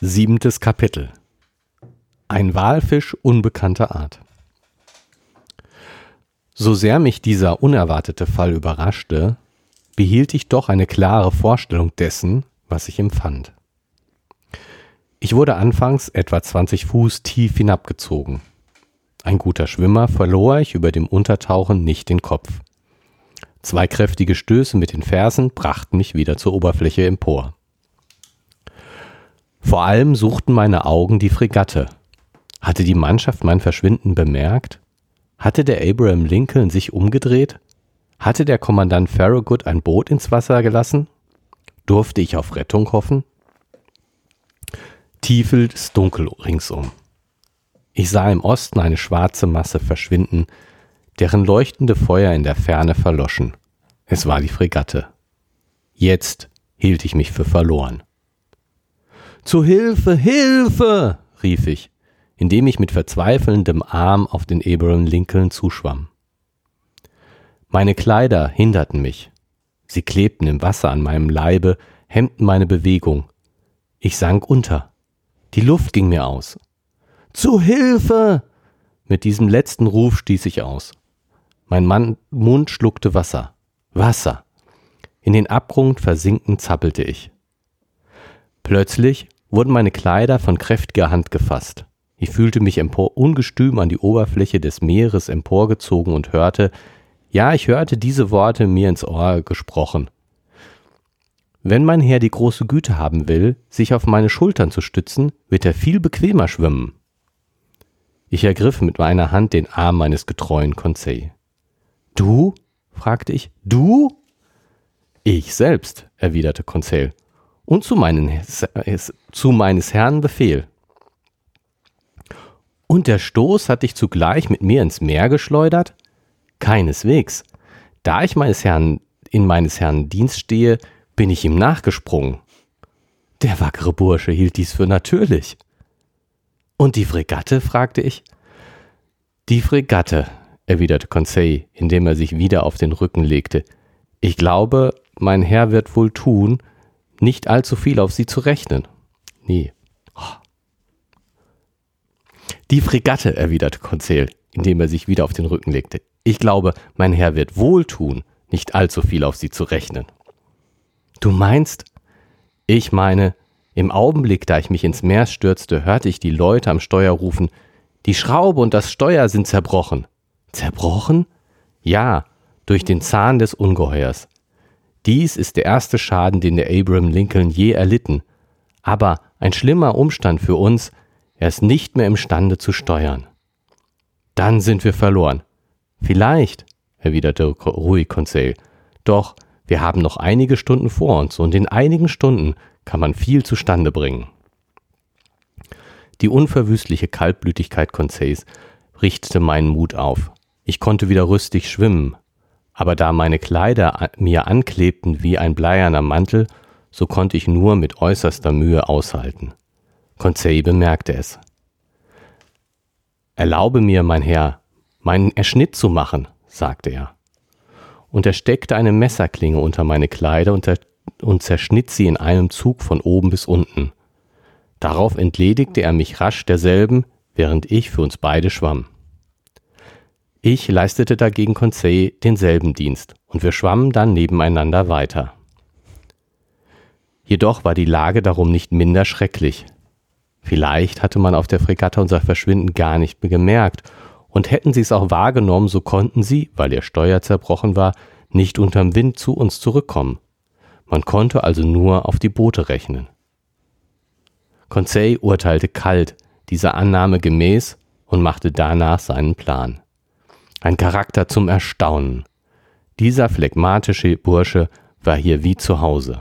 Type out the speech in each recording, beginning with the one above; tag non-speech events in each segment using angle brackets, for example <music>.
Siebentes Kapitel Ein Walfisch unbekannter Art So sehr mich dieser unerwartete Fall überraschte, behielt ich doch eine klare Vorstellung dessen, was ich empfand. Ich wurde anfangs etwa 20 Fuß tief hinabgezogen. Ein guter Schwimmer verlor ich über dem Untertauchen nicht den Kopf. Zwei kräftige Stöße mit den Fersen brachten mich wieder zur Oberfläche empor. Vor allem suchten meine Augen die Fregatte. Hatte die Mannschaft mein Verschwinden bemerkt? Hatte der Abraham Lincoln sich umgedreht? Hatte der Kommandant Farragut ein Boot ins Wasser gelassen? Durfte ich auf Rettung hoffen? Tiefes Dunkel ringsum. Ich sah im Osten eine schwarze Masse verschwinden, deren leuchtende Feuer in der Ferne verloschen. Es war die Fregatte. Jetzt hielt ich mich für verloren. Zu Hilfe, Hilfe! rief ich, indem ich mit verzweifelndem Arm auf den Abraham Lincoln zuschwamm. Meine Kleider hinderten mich. Sie klebten im Wasser an meinem Leibe, hemmten meine Bewegung. Ich sank unter. Die Luft ging mir aus. Zu Hilfe! Mit diesem letzten Ruf stieß ich aus. Mein Mann Mund schluckte Wasser. Wasser. In den Abgrund versinken zappelte ich. Plötzlich wurden meine Kleider von kräftiger Hand gefasst. Ich fühlte mich empor ungestüm an die Oberfläche des Meeres emporgezogen und hörte, ja, ich hörte diese Worte mir ins Ohr gesprochen. Wenn mein Herr die große Güte haben will, sich auf meine Schultern zu stützen, wird er viel bequemer schwimmen. Ich ergriff mit meiner Hand den Arm meines getreuen Conseil. Du? fragte ich. Du? Ich selbst, erwiderte Conseil und zu, meinen, zu meines Herrn Befehl. Und der Stoß hat dich zugleich mit mir ins Meer geschleudert? Keineswegs. Da ich meines Herrn in meines Herrn Dienst stehe, bin ich ihm nachgesprungen. Der wackere Bursche hielt dies für natürlich. Und die Fregatte? fragte ich. Die Fregatte, erwiderte Conseil, indem er sich wieder auf den Rücken legte. Ich glaube, mein Herr wird wohl tun, nicht allzu viel auf sie zu rechnen. Oh. Die Fregatte, erwiderte Conseil, indem er sich wieder auf den Rücken legte. Ich glaube, mein Herr wird wohl tun, nicht allzu viel auf sie zu rechnen. Du meinst? Ich meine, im Augenblick, da ich mich ins Meer stürzte, hörte ich die Leute am Steuer rufen, die Schraube und das Steuer sind zerbrochen. Zerbrochen? Ja, durch den Zahn des Ungeheuers. Dies ist der erste Schaden, den der Abraham Lincoln je erlitten. Aber ein schlimmer Umstand für uns, er ist nicht mehr imstande zu steuern. Dann sind wir verloren. Vielleicht, erwiderte ruhig Conseil. Doch wir haben noch einige Stunden vor uns und in einigen Stunden kann man viel zustande bringen. Die unverwüstliche Kaltblütigkeit Conseils richtete meinen Mut auf. Ich konnte wieder rüstig schwimmen, aber da meine Kleider mir anklebten wie ein bleierner Mantel, so konnte ich nur mit äußerster Mühe aushalten. Conseil bemerkte es. Erlaube mir, mein Herr, meinen Erschnitt zu machen, sagte er. Und er steckte eine Messerklinge unter meine Kleider und, und zerschnitt sie in einem Zug von oben bis unten. Darauf entledigte er mich rasch derselben, während ich für uns beide schwamm. Ich leistete dagegen Conseil denselben Dienst, und wir schwammen dann nebeneinander weiter. Jedoch war die Lage darum nicht minder schrecklich. Vielleicht hatte man auf der Fregatte unser Verschwinden gar nicht mehr gemerkt, und hätten sie es auch wahrgenommen, so konnten sie, weil ihr Steuer zerbrochen war, nicht unterm Wind zu uns zurückkommen. Man konnte also nur auf die Boote rechnen. Conseil urteilte kalt, dieser Annahme gemäß, und machte danach seinen Plan. Ein Charakter zum Erstaunen. Dieser phlegmatische Bursche war hier wie zu Hause.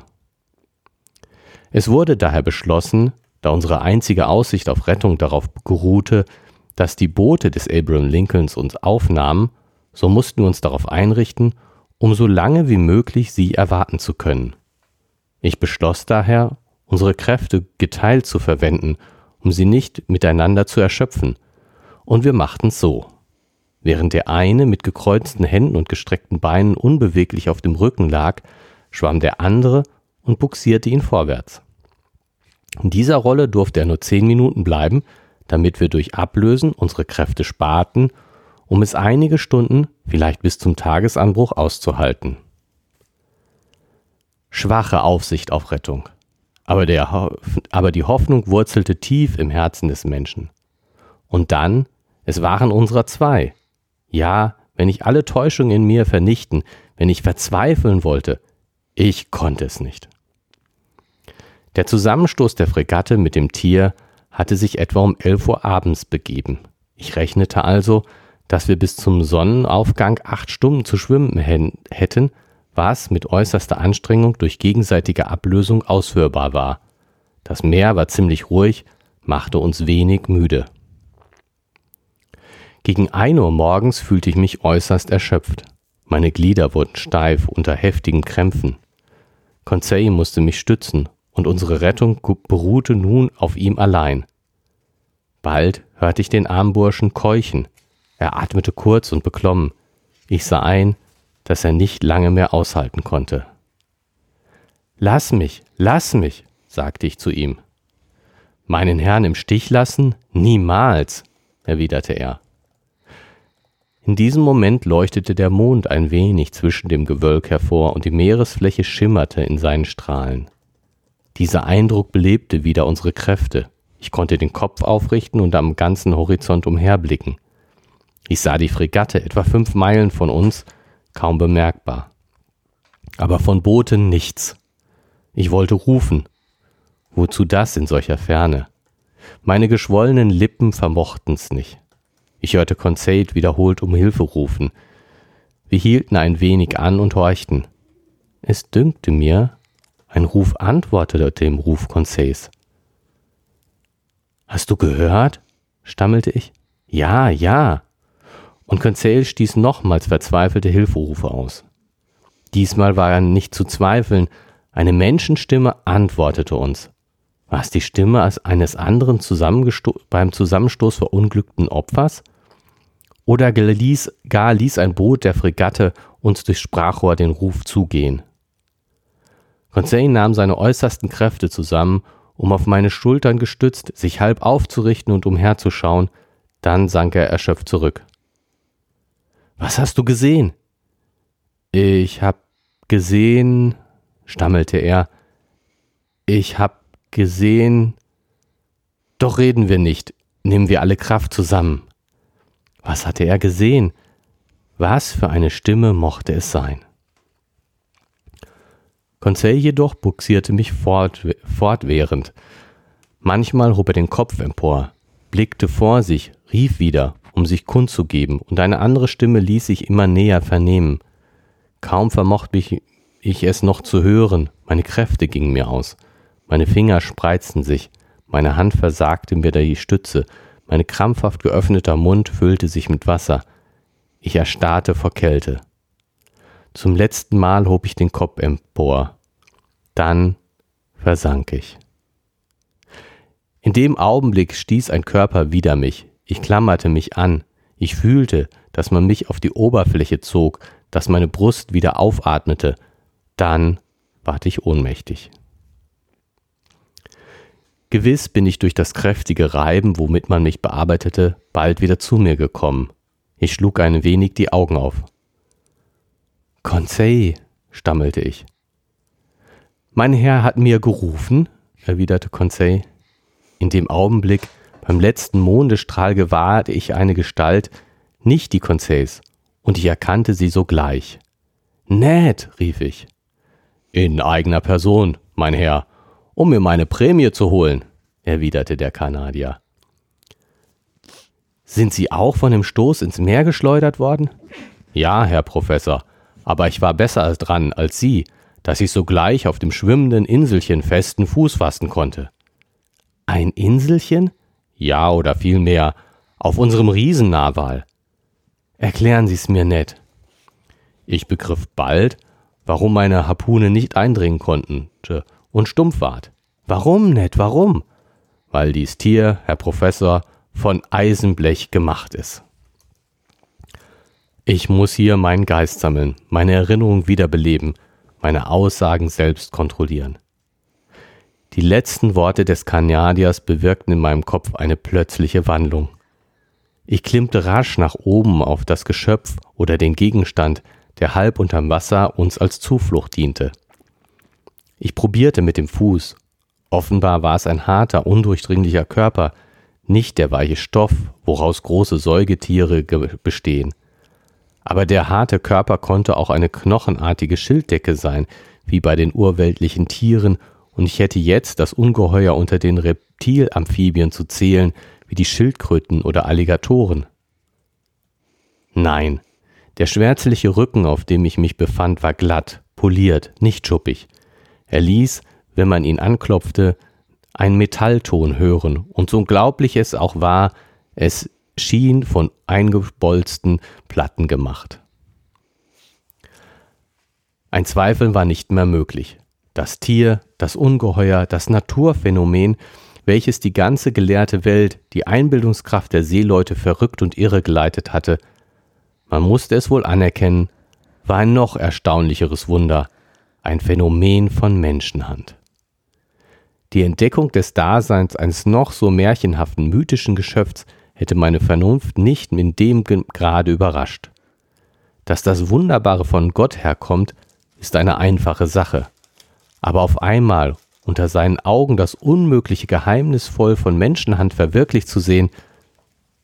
Es wurde daher beschlossen, da unsere einzige Aussicht auf Rettung darauf geruhte, dass die Boote des Abraham Lincolns uns aufnahmen, so mussten wir uns darauf einrichten, um so lange wie möglich sie erwarten zu können. Ich beschloss daher, unsere Kräfte geteilt zu verwenden, um sie nicht miteinander zu erschöpfen, und wir machten so. Während der eine mit gekreuzten Händen und gestreckten Beinen unbeweglich auf dem Rücken lag, schwamm der andere und buxierte ihn vorwärts. In dieser Rolle durfte er nur zehn Minuten bleiben, damit wir durch Ablösen unsere Kräfte sparten, um es einige Stunden, vielleicht bis zum Tagesanbruch auszuhalten. Schwache Aufsicht auf Rettung. Aber, der, aber die Hoffnung wurzelte tief im Herzen des Menschen. Und dann, es waren unserer zwei. Ja, wenn ich alle Täuschungen in mir vernichten, wenn ich verzweifeln wollte, ich konnte es nicht. Der Zusammenstoß der Fregatte mit dem Tier hatte sich etwa um elf Uhr abends begeben. Ich rechnete also, dass wir bis zum Sonnenaufgang acht Stunden zu schwimmen hätten, was mit äußerster Anstrengung durch gegenseitige Ablösung ausführbar war. Das Meer war ziemlich ruhig, machte uns wenig müde. Gegen ein Uhr morgens fühlte ich mich äußerst erschöpft. Meine Glieder wurden steif unter heftigen Krämpfen. Conseil musste mich stützen und unsere Rettung beruhte nun auf ihm allein. Bald hörte ich den Armburschen keuchen. Er atmete kurz und beklommen. Ich sah ein, dass er nicht lange mehr aushalten konnte. Lass mich, lass mich, sagte ich zu ihm. Meinen Herrn im Stich lassen? Niemals, erwiderte er. In diesem Moment leuchtete der Mond ein wenig zwischen dem Gewölk hervor und die Meeresfläche schimmerte in seinen Strahlen. Dieser Eindruck belebte wieder unsere Kräfte. Ich konnte den Kopf aufrichten und am ganzen Horizont umherblicken. Ich sah die Fregatte etwa fünf Meilen von uns, kaum bemerkbar. Aber von Booten nichts. Ich wollte rufen. Wozu das in solcher Ferne? Meine geschwollenen Lippen vermochten's nicht. Ich hörte Conseil wiederholt um Hilfe rufen. Wir hielten ein wenig an und horchten. Es dünkte mir, ein Ruf antwortete dem Ruf Conseils. Hast du gehört? stammelte ich. Ja, ja. Und Conseil stieß nochmals verzweifelte Hilferufe aus. Diesmal war er nicht zu zweifeln, eine Menschenstimme antwortete uns. War es die Stimme eines anderen beim Zusammenstoß verunglückten Opfers? Oder ließ, gar ließ ein Boot der Fregatte uns durch Sprachrohr den Ruf zugehen? Conseil nahm seine äußersten Kräfte zusammen, um auf meine Schultern gestützt, sich halb aufzurichten und umherzuschauen, dann sank er erschöpft zurück. Was hast du gesehen? Ich hab gesehen, stammelte er. Ich hab gesehen. Doch reden wir nicht, nehmen wir alle Kraft zusammen. Was hatte er gesehen? Was für eine Stimme mochte es sein? Conseil jedoch buxierte mich fort, fortwährend. Manchmal hob er den Kopf empor, blickte vor sich, rief wieder, um sich kundzugeben, und eine andere Stimme ließ sich immer näher vernehmen. Kaum vermochte ich, ich es noch zu hören, meine Kräfte gingen mir aus, meine Finger spreizten sich, meine Hand versagte mir die Stütze, mein krampfhaft geöffneter Mund füllte sich mit Wasser, ich erstarrte vor Kälte. Zum letzten Mal hob ich den Kopf empor. Dann versank ich. In dem Augenblick stieß ein Körper wider mich. Ich klammerte mich an. Ich fühlte, dass man mich auf die Oberfläche zog, dass meine Brust wieder aufatmete. Dann ward ich ohnmächtig. Gewiss bin ich durch das kräftige Reiben, womit man mich bearbeitete, bald wieder zu mir gekommen. Ich schlug ein wenig die Augen auf. Conseil, stammelte ich. Mein Herr hat mir gerufen, erwiderte Conseil. In dem Augenblick, beim letzten Mondestrahl gewahrte ich eine Gestalt, nicht die Conseils, und ich erkannte sie sogleich. Ned, rief ich. In eigener Person, mein Herr, um mir meine Prämie zu holen, erwiderte der Kanadier. Sind Sie auch von dem Stoß ins Meer geschleudert worden? Ja, Herr Professor, aber ich war besser dran als Sie, dass ich sogleich auf dem schwimmenden Inselchen festen Fuß fassen konnte. Ein Inselchen? Ja, oder vielmehr auf unserem Riesennarwal. Erklären Sie es mir nett. Ich begriff bald, warum meine Harpune nicht eindringen konnte und stumpf ward. Warum, nett, warum? Weil dies Tier, Herr Professor, von Eisenblech gemacht ist. Ich muss hier meinen Geist sammeln, meine Erinnerung wiederbeleben, meine Aussagen selbst kontrollieren. Die letzten Worte des Kanadiers bewirkten in meinem Kopf eine plötzliche Wandlung. Ich klimmte rasch nach oben auf das Geschöpf oder den Gegenstand, der halb unterm Wasser uns als Zuflucht diente. Ich probierte mit dem Fuß. Offenbar war es ein harter, undurchdringlicher Körper, nicht der weiche Stoff, woraus große Säugetiere bestehen. Aber der harte Körper konnte auch eine knochenartige Schilddecke sein, wie bei den urweltlichen Tieren, und ich hätte jetzt das Ungeheuer unter den Reptilamphibien zu zählen, wie die Schildkröten oder Alligatoren. Nein, der schwärzliche Rücken, auf dem ich mich befand, war glatt, poliert, nicht schuppig. Er ließ, wenn man ihn anklopfte, einen Metallton hören, und so unglaublich es auch war, es schien von eingebolzten Platten gemacht. Ein Zweifeln war nicht mehr möglich. Das Tier, das Ungeheuer, das Naturphänomen, welches die ganze gelehrte Welt, die Einbildungskraft der Seeleute verrückt und irregeleitet hatte, man musste es wohl anerkennen, war ein noch erstaunlicheres Wunder, ein Phänomen von Menschenhand. Die Entdeckung des Daseins eines noch so märchenhaften mythischen Geschöpfs hätte meine Vernunft nicht in dem Grade überrascht. Dass das Wunderbare von Gott herkommt, ist eine einfache Sache. Aber auf einmal unter seinen Augen das Unmögliche geheimnisvoll von Menschenhand verwirklicht zu sehen,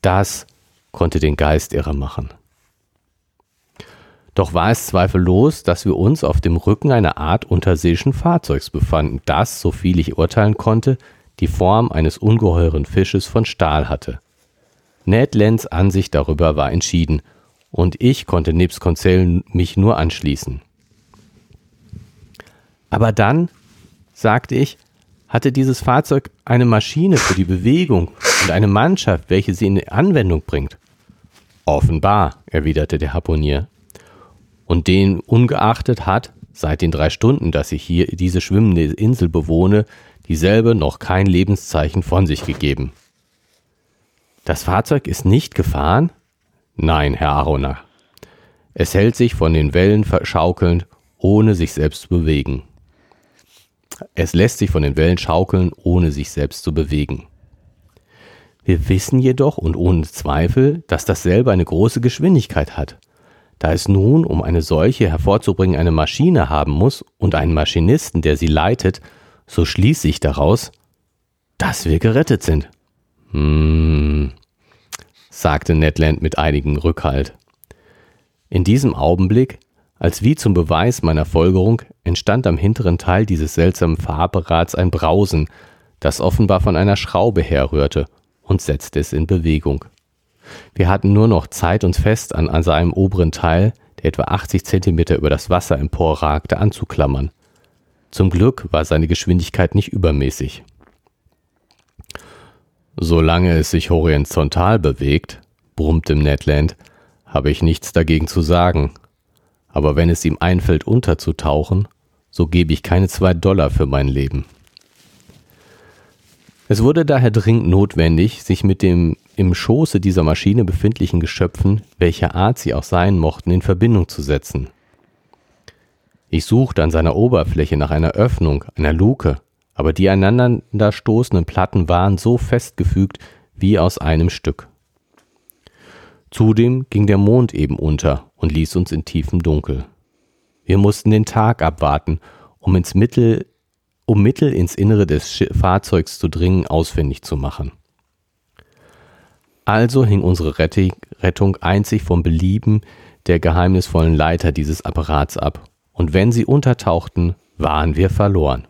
das konnte den Geist irre machen. Doch war es zweifellos, dass wir uns auf dem Rücken einer Art unterseeischen Fahrzeugs befanden, das, so viel ich urteilen konnte, die Form eines ungeheuren Fisches von Stahl hatte. Ned Lands Ansicht darüber war entschieden, und ich konnte nebst Conseil mich nur anschließen. Aber dann, sagte ich, hatte dieses Fahrzeug eine Maschine für die Bewegung und eine Mannschaft, welche sie in Anwendung bringt. Offenbar, erwiderte der Harponier. Und den ungeachtet hat, seit den drei Stunden, dass ich hier diese schwimmende Insel bewohne, dieselbe noch kein Lebenszeichen von sich gegeben. Das Fahrzeug ist nicht gefahren? Nein, Herr Aronach. Es hält sich von den Wellen verschaukelnd, ohne sich selbst zu bewegen. Es lässt sich von den Wellen schaukeln, ohne sich selbst zu bewegen. Wir wissen jedoch und ohne Zweifel, dass dasselbe eine große Geschwindigkeit hat. Da es nun, um eine solche hervorzubringen, eine Maschine haben muss und einen Maschinisten, der sie leitet, so schließe ich daraus, dass wir gerettet sind. Hm, sagte Ned Land mit einigem Rückhalt. In diesem Augenblick, als wie zum Beweis meiner Folgerung, entstand am hinteren Teil dieses seltsamen Fahrapparats ein Brausen, das offenbar von einer Schraube herrührte, und setzte es in Bewegung. Wir hatten nur noch Zeit, uns fest an, an seinem oberen Teil, der etwa 80 Zentimeter über das Wasser emporragte, anzuklammern. Zum Glück war seine Geschwindigkeit nicht übermäßig. Solange es sich horizontal bewegt, brummte Ned Land, habe ich nichts dagegen zu sagen. Aber wenn es ihm einfällt, unterzutauchen, so gebe ich keine zwei Dollar für mein Leben. Es wurde daher dringend notwendig, sich mit dem im Schoße dieser Maschine befindlichen Geschöpfen, welcher Art sie auch sein mochten, in Verbindung zu setzen. Ich suchte an seiner Oberfläche nach einer Öffnung, einer Luke, aber die einander stoßenden Platten waren so festgefügt wie aus einem Stück. Zudem ging der Mond eben unter und ließ uns in tiefem Dunkel. Wir mussten den Tag abwarten, um ins Mittel, um Mittel ins Innere des Fahrzeugs zu dringen, ausfindig zu machen. Also hing unsere Rettung einzig vom Belieben der geheimnisvollen Leiter dieses Apparats ab, und wenn sie untertauchten, waren wir verloren.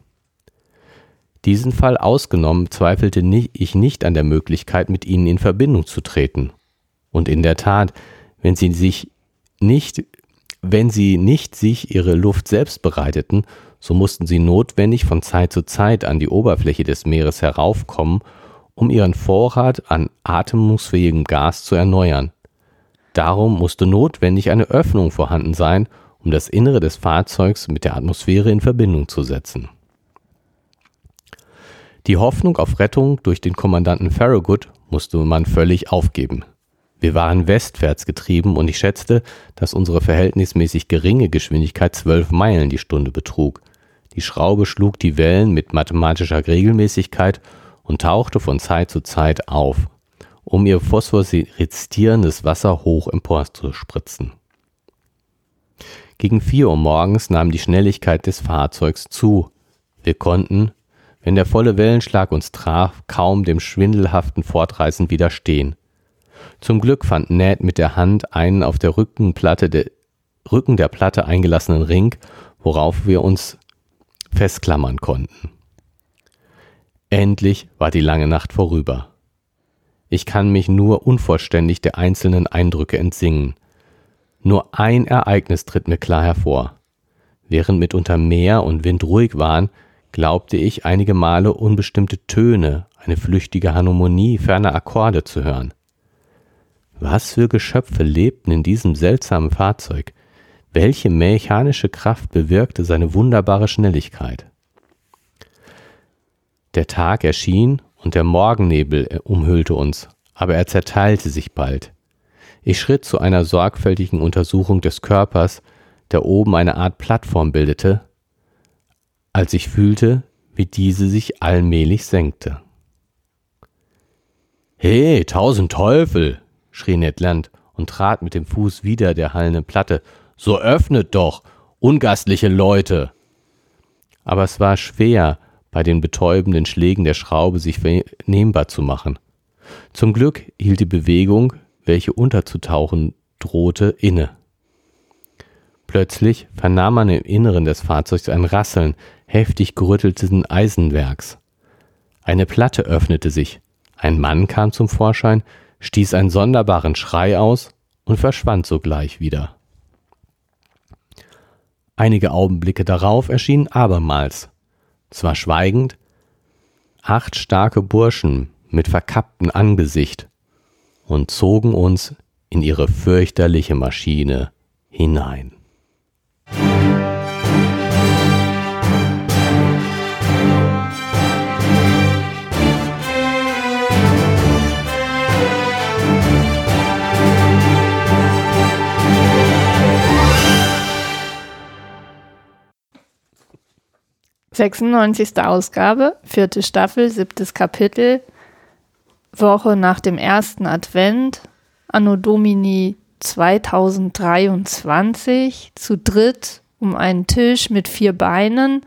Diesen Fall ausgenommen, zweifelte ich nicht an der Möglichkeit, mit ihnen in Verbindung zu treten. Und in der Tat, wenn sie sich nicht, wenn sie nicht sich ihre Luft selbst bereiteten, so mussten sie notwendig von Zeit zu Zeit an die Oberfläche des Meeres heraufkommen, um ihren Vorrat an atmungsfähigem Gas zu erneuern. Darum musste notwendig eine Öffnung vorhanden sein, um das Innere des Fahrzeugs mit der Atmosphäre in Verbindung zu setzen. Die Hoffnung auf Rettung durch den Kommandanten Farragut musste man völlig aufgeben. Wir waren westwärts getrieben und ich schätzte, dass unsere verhältnismäßig geringe Geschwindigkeit zwölf Meilen die Stunde betrug. Die Schraube schlug die Wellen mit mathematischer Regelmäßigkeit und tauchte von Zeit zu Zeit auf, um ihr phosphoreszierendes Wasser hoch empor zu spritzen. Gegen vier Uhr morgens nahm die Schnelligkeit des Fahrzeugs zu. Wir konnten, wenn der volle Wellenschlag uns traf, kaum dem schwindelhaften Fortreißen widerstehen. Zum Glück fand Ned mit der Hand einen auf der Rückenplatte der, Rücken der Platte eingelassenen Ring, worauf wir uns festklammern konnten. Endlich war die lange Nacht vorüber. Ich kann mich nur unvollständig der einzelnen Eindrücke entsingen. Nur ein Ereignis tritt mir klar hervor. Während mitunter Meer und Wind ruhig waren, glaubte ich einige Male unbestimmte Töne, eine flüchtige Harmonie ferner Akkorde zu hören. Was für Geschöpfe lebten in diesem seltsamen Fahrzeug? Welche mechanische Kraft bewirkte seine wunderbare Schnelligkeit? Der Tag erschien und der Morgennebel umhüllte uns, aber er zerteilte sich bald. Ich schritt zu einer sorgfältigen Untersuchung des Körpers, der oben eine Art Plattform bildete, als ich fühlte, wie diese sich allmählich senkte. He, tausend Teufel! Schrie Ned Land und trat mit dem Fuß wieder der hallenden Platte. So öffnet doch, ungastliche Leute! Aber es war schwer, bei den betäubenden Schlägen der Schraube sich vernehmbar zu machen. Zum Glück hielt die Bewegung, welche unterzutauchen drohte, inne. Plötzlich vernahm man im Inneren des Fahrzeugs ein Rasseln heftig gerüttelten Eisenwerks. Eine Platte öffnete sich, ein Mann kam zum Vorschein, stieß einen sonderbaren Schrei aus und verschwand sogleich wieder. Einige Augenblicke darauf erschienen abermals zwar schweigend, acht starke Burschen mit verkapptem Angesicht und zogen uns in ihre fürchterliche Maschine hinein. 96. Ausgabe, vierte Staffel, siebtes Kapitel, Woche nach dem ersten Advent, Anno Domini 2023, zu dritt um einen Tisch mit vier Beinen,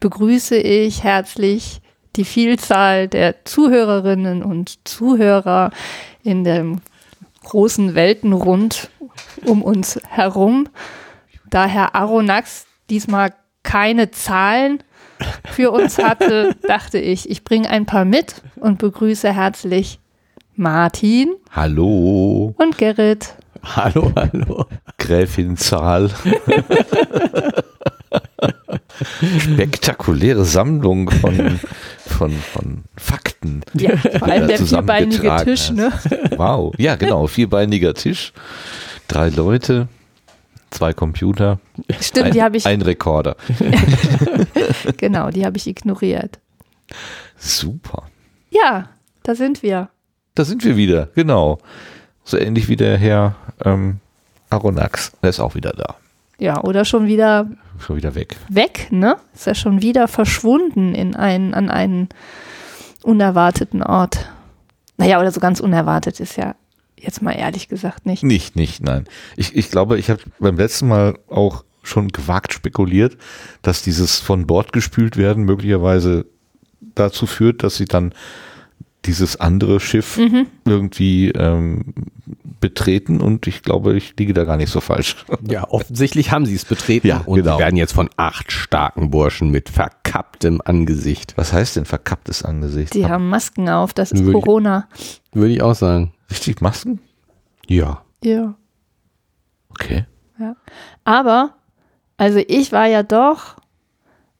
begrüße ich herzlich die Vielzahl der Zuhörerinnen und Zuhörer in dem großen Weltenrund um uns herum. Da Herr Aronax diesmal keine Zahlen für uns hatte, dachte ich, ich bringe ein paar mit und begrüße herzlich Martin. Hallo. Und Gerrit. Hallo, hallo. Gräfin Zahl. Spektakuläre Sammlung von, von, von Fakten. Ja, vor allem der vierbeinige Tisch, ne? Wow. Ja, genau. Vierbeiniger Tisch. Drei Leute zwei Computer. Stimmt, ein, die habe ich. Ein Rekorder. <laughs> genau, die habe ich ignoriert. Super. Ja, da sind wir. Da sind wir wieder, genau. So ähnlich wie der Herr ähm, Aronax. Der ist auch wieder da. Ja, oder schon wieder. Schon wieder weg. Weg, ne? Ist ja schon wieder verschwunden in einen, an einen unerwarteten Ort. Naja, oder so ganz unerwartet ist ja jetzt mal ehrlich gesagt nicht. Nicht, nicht, nein. Ich, ich glaube, ich habe beim letzten Mal auch schon gewagt spekuliert, dass dieses von Bord gespült werden möglicherweise dazu führt, dass sie dann dieses andere Schiff mhm. irgendwie ähm, betreten und ich glaube, ich liege da gar nicht so falsch. Ja, offensichtlich haben sie es betreten ja, und genau. werden jetzt von acht starken Burschen mit verkapptem Angesicht. Was heißt denn verkapptes Angesicht? Die haben Masken auf, das ist würde Corona. Ich, würde ich auch sagen. Richtig Masken? Ja. Ja. Okay. Ja. Aber, also ich war ja doch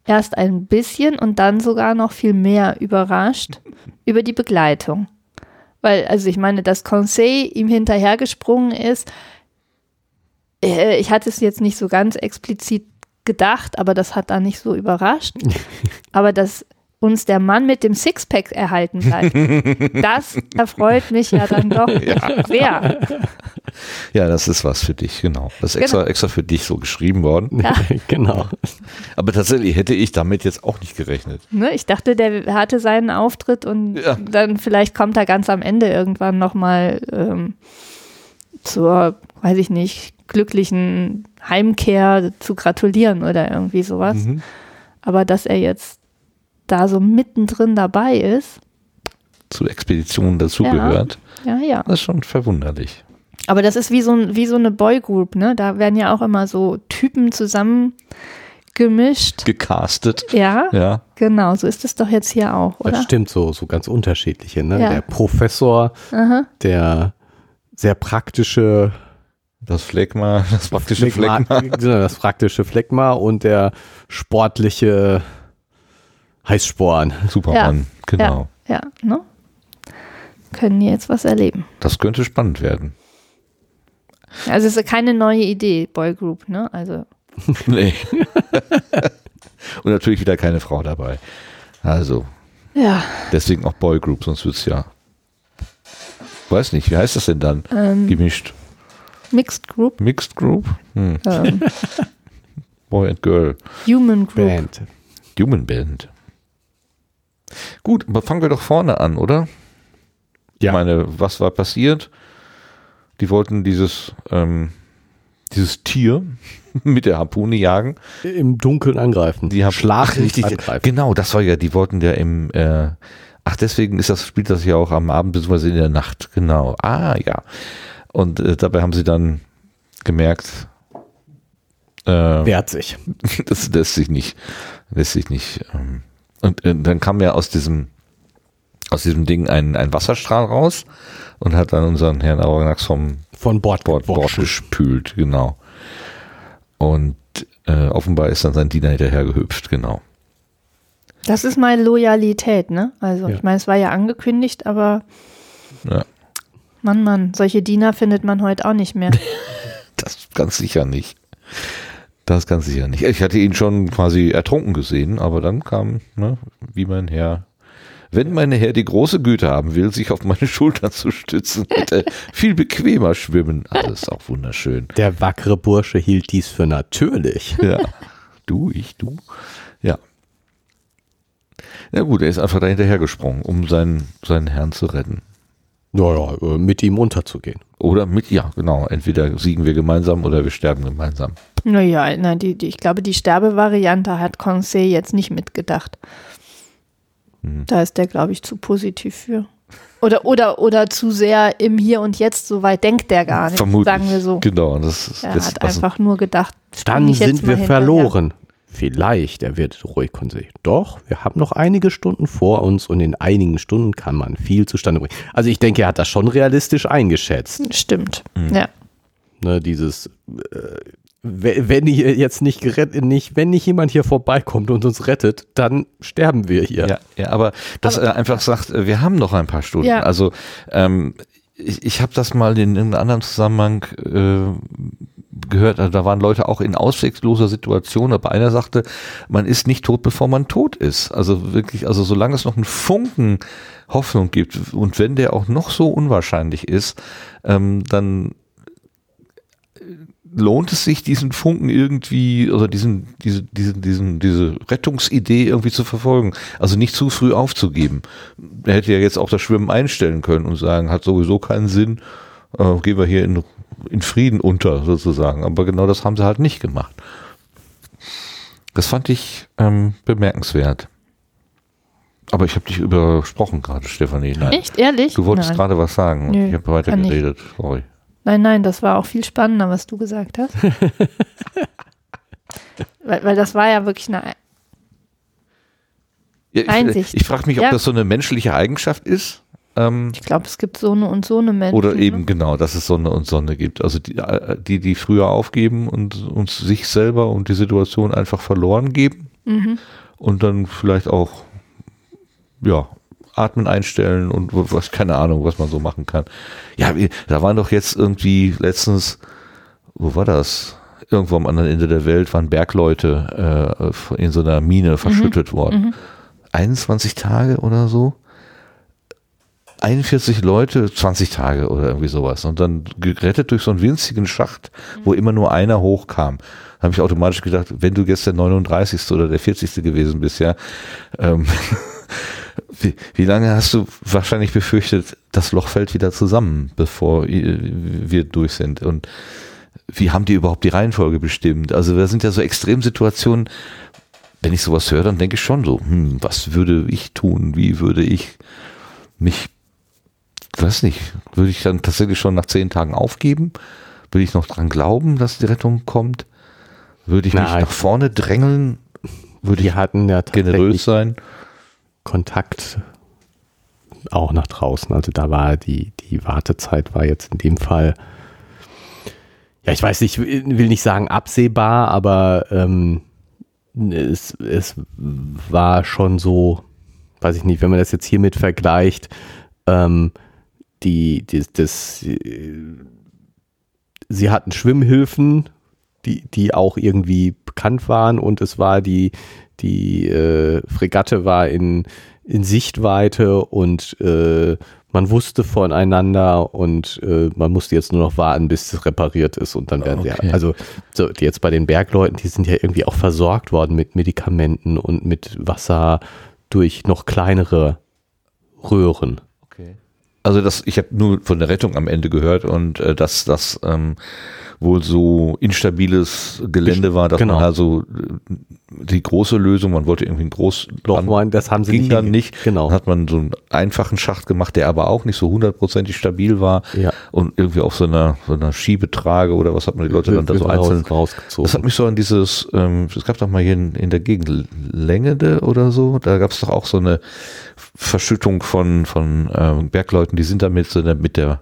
erst ein bisschen und dann sogar noch viel mehr überrascht <laughs> über die Begleitung. Weil, also ich meine, dass Conseil ihm hinterhergesprungen ist, äh, ich hatte es jetzt nicht so ganz explizit gedacht, aber das hat da nicht so überrascht. <laughs> aber dass uns der Mann mit dem Sixpack erhalten bleibt. <laughs> das erfreut mich ja dann doch <laughs> sehr. <laughs> Ja, das ist was für dich, genau. Das ist extra, Genau. extra für dich so geschrieben worden. genau. Aber tatsächlich hätte ich damit jetzt auch nicht gerechnet. Ne, ich dachte, der hatte seinen Auftritt und Ja. dann vielleicht kommt er ganz am Ende irgendwann nochmal ähm, zur, weiß ich nicht, glücklichen Heimkehr zu gratulieren oder irgendwie sowas. Mhm. Aber dass er jetzt da so mittendrin dabei ist, Zu Expeditionen dazugehört. ja, ja. Das ist schon verwunderlich. Aber das ist wie so, ein- wie so eine Boygroup, ne? Da werden ja auch immer so Typen zusammengemischt. Gecastet. Ja, Ja. genau, so ist es doch jetzt hier auch, oder? Das stimmt, so, so ganz unterschiedliche. Ne? Ja. Der Professor, Aha. der sehr praktische Das Phlegma, das praktische Phlegma, Phlegma. <laughs> das praktische Phlegma und der sportliche Heißsporn. Supermann, genau. Ja, ne? Können jetzt was erleben. Das könnte spannend werden. Also es ist keine neue Idee, Boygroup, ne? Also <laughs> Nee. Und natürlich wieder keine Frau dabei. Also, ja, deswegen auch Boygroup, sonst wird es ja. Weiß nicht, wie heißt das denn dann? ähm, Gemischt. Mixed Group, Mixed Group? Hm. ähm, <laughs> Boy and Girl. Human Group. Band. Human Band. Gut, aber fangen wir doch vorne an, oder? Ja. Ich meine, was war passiert? Die wollten dieses, ähm, dieses Tier <laughs> mit der Harpune jagen. Im Dunkeln angreifen. Die haben Schlafen, richtig. angreifen. Genau, das war ja, die wollten ja im, äh, ach, deswegen ist das, spielt das ja auch am Abend bzw. in der Nacht. Genau. Ah, ja. Und äh, dabei haben sie dann gemerkt, äh, Wehrt sich. <laughs> das lässt sich nicht, lässt sich nicht. Ähm, und äh, dann kam ja aus diesem, aus diesem Ding ein, ein Wasserstrahl raus und hat dann unseren Herrn Auranax vom Von Bord, Bord, Bord gespült, genau. Und äh, offenbar ist dann sein Diener hinterher gehüpft, genau. Das ist meine Loyalität, ne? Also Ja. ich meine, es war ja angekündigt, aber Ja. Mann, Mann, solche Diener findet man heute auch nicht mehr. <laughs> Das ganz sicher nicht. Das ganz sicher nicht. Ich hatte ihn schon quasi ertrunken gesehen, aber dann kam, ne, wie mein Herr, wenn mein Herr die große Güte haben will, sich auf meine <laughs> Schulter zu stützen, er viel bequemer schwimmen. Ist auch wunderschön. Der wackere Bursche hielt dies für natürlich. <laughs> Ja. Du, ich, du. Ja. Ja gut, er ist einfach da hinterher gesprungen, um seinen, seinen Herrn zu retten. Naja, äh, mit ihm unterzugehen. Oder mit, ja, genau. Entweder siegen wir gemeinsam oder wir sterben gemeinsam. naja, na, die, die, ich glaube, die Sterbevariante hat Conseil jetzt nicht mitgedacht. Hm. Da ist der, glaube ich, zu positiv für. Oder, oder, oder zu sehr im Hier und Jetzt, so weit denkt der gar nicht, Vermutlich. sagen wir so. Genau. und Das, ist- Er das, hat also, einfach nur gedacht, Dann sind wir hinterher. verloren. Vielleicht, er wird ruhig konsequent. Doch, wir haben noch einige Stunden vor uns und in einigen Stunden kann man viel zustande bringen. Also ich denke, er hat das schon realistisch eingeschätzt. Stimmt. Hm. Ja. Ne, dieses, äh, we- wenn hier jetzt nicht gerettet, nicht, wenn nicht jemand hier vorbeikommt und uns rettet, dann sterben wir hier. ja, ja, aber dass er einfach sagt, äh, wir haben noch ein paar Stunden. Ja. Also ähm, ich, ich habe das mal in, in einem anderen Zusammenhang äh, gehört, also da waren Leute auch in auswegloser Situation, aber einer sagte, man ist nicht tot, bevor man tot ist. Also wirklich, also solange es noch einen Funken Hoffnung gibt und wenn der auch noch so unwahrscheinlich ist, ähm, dann lohnt es sich, diesen Funken irgendwie oder diesen, diese, diesen, diesen, diese Rettungsidee irgendwie zu verfolgen. Also nicht zu früh aufzugeben. Er hätte ja jetzt auch das Schwimmen einstellen können und sagen, hat sowieso keinen Sinn, äh, gehen wir hier in, in Frieden unter sozusagen. Aber genau das haben sie halt nicht gemacht. Das fand ich ähm, bemerkenswert. Aber ich habe dich übersprochen gerade, Stefanie. Nein. Echt? Ehrlich? Du wolltest gerade was sagen. und Nö, ich habe weitergeredet. Sorry. Nein, nein, das war auch viel spannender, was du gesagt hast. <laughs> weil, weil das war ja wirklich eine. Ja, ich Einsicht. ich frage mich, ob Ja. das so eine menschliche Eigenschaft ist. Ähm, Ich glaube, es gibt so eine und so eine Menschen. oder ne? eben genau, dass es Sonne und Sonne gibt. Also die, äh, die, die früher aufgeben und uns sich selber und die Situation einfach verloren geben Mhm. und dann vielleicht auch ja atmen einstellen und was keine Ahnung, was man so machen kann. Ja, da waren doch jetzt irgendwie letztens, wo war das? Irgendwo am anderen Ende der Welt waren Bergleute äh, in so einer Mine verschüttet worden. Mhm. 21 Tage oder so. 41 Leute, 20 Tage oder irgendwie sowas. Und dann gerettet durch so einen winzigen Schacht, wo immer nur einer hochkam. Da habe ich automatisch gedacht, wenn du jetzt der 39. oder der 40. gewesen bist, ja, ähm, <laughs> wie, wie lange hast du wahrscheinlich befürchtet, das Loch fällt wieder zusammen, bevor wir durch sind? Und wie haben die überhaupt die Reihenfolge bestimmt? Also da sind ja so Extremsituationen, wenn ich sowas höre, dann denke ich schon so, hm, was würde ich tun? Wie würde ich mich, weiß nicht, würde ich dann tatsächlich schon nach zehn Tagen aufgeben? Würde ich noch dran glauben, dass die Rettung kommt? Würde ich Na, mich nach vorne drängeln? Würde ich hatten ja generös sein? Kontakt auch nach draußen. Also da war die, die Wartezeit war jetzt in dem Fall, ja, ich weiß nicht, ich will nicht sagen absehbar, aber ähm, es, es war schon so, weiß ich nicht, wenn man das jetzt hiermit vergleicht, ähm, die, die, das, äh, sie hatten Schwimmhilfen, die, die auch irgendwie bekannt waren und es war die, die äh, Fregatte war in, in Sichtweite und äh, man wusste voneinander und äh, man musste jetzt nur noch warten, bis es repariert ist und dann werden Okay. sie, also so, jetzt bei den Bergleuten, die sind ja irgendwie auch versorgt worden mit Medikamenten und mit Wasser durch noch kleinere Röhren. Also das, ich habe nur von der Rettung am Ende gehört und äh, dass das ähm, wohl so instabiles Gelände war, dass Genau. man also äh, die große Lösung, man wollte irgendwie ein Großloch Loch rein, das haben sie ging nicht dann nicht. Genau. Dann hat man so einen einfachen Schacht gemacht, der aber auch nicht so hundertprozentig stabil war Ja. und irgendwie auf so einer, so einer Schiebetrage oder was hat man die Leute dann da so Raus- einzeln rausgezogen. das hat mich so an dieses, ähm, es gab doch mal hier in, in der Gegend Längede oder so, da gab es doch auch so eine Verschüttung von, von ähm, Bergleuten, die sind da mit, so mit der,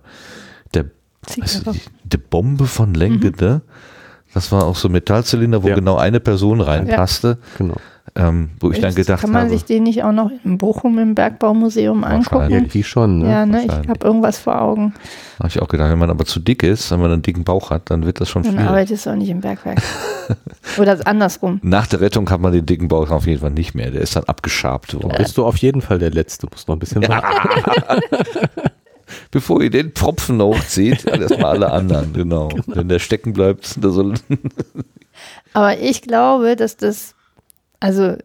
Zigarre. der Bombe von Längede, das war auch so ein Metallzylinder, wo Ja. genau eine Person reinpasste, genau. ähm, wo ich dann gedacht Kann man habe, sich den nicht auch noch in Bochum im Bergbaumuseum angucken? Wahrscheinlich. Irgendwie schon, ne? Ja, ne, ich habe irgendwas vor Augen. habe ich auch gedacht, wenn man aber zu dick ist, wenn man einen dicken Bauch hat, dann wird das schon Dann schwierig. arbeitest du auch nicht im Bergwerk. <laughs> Oder andersrum. Nach der Rettung hat man den dicken Bauch auf jeden Fall nicht mehr, der ist dann abgeschabt worden. Bist du auf jeden Fall der Letzte, musst noch ein bisschen <laughs> warten. Bevor ihr den Pfropfen hochzieht, <laughs> erstmal alle anderen, genau. Wenn der stecken bleibt, da soll, <laughs> Aber ich glaube, dass das, also,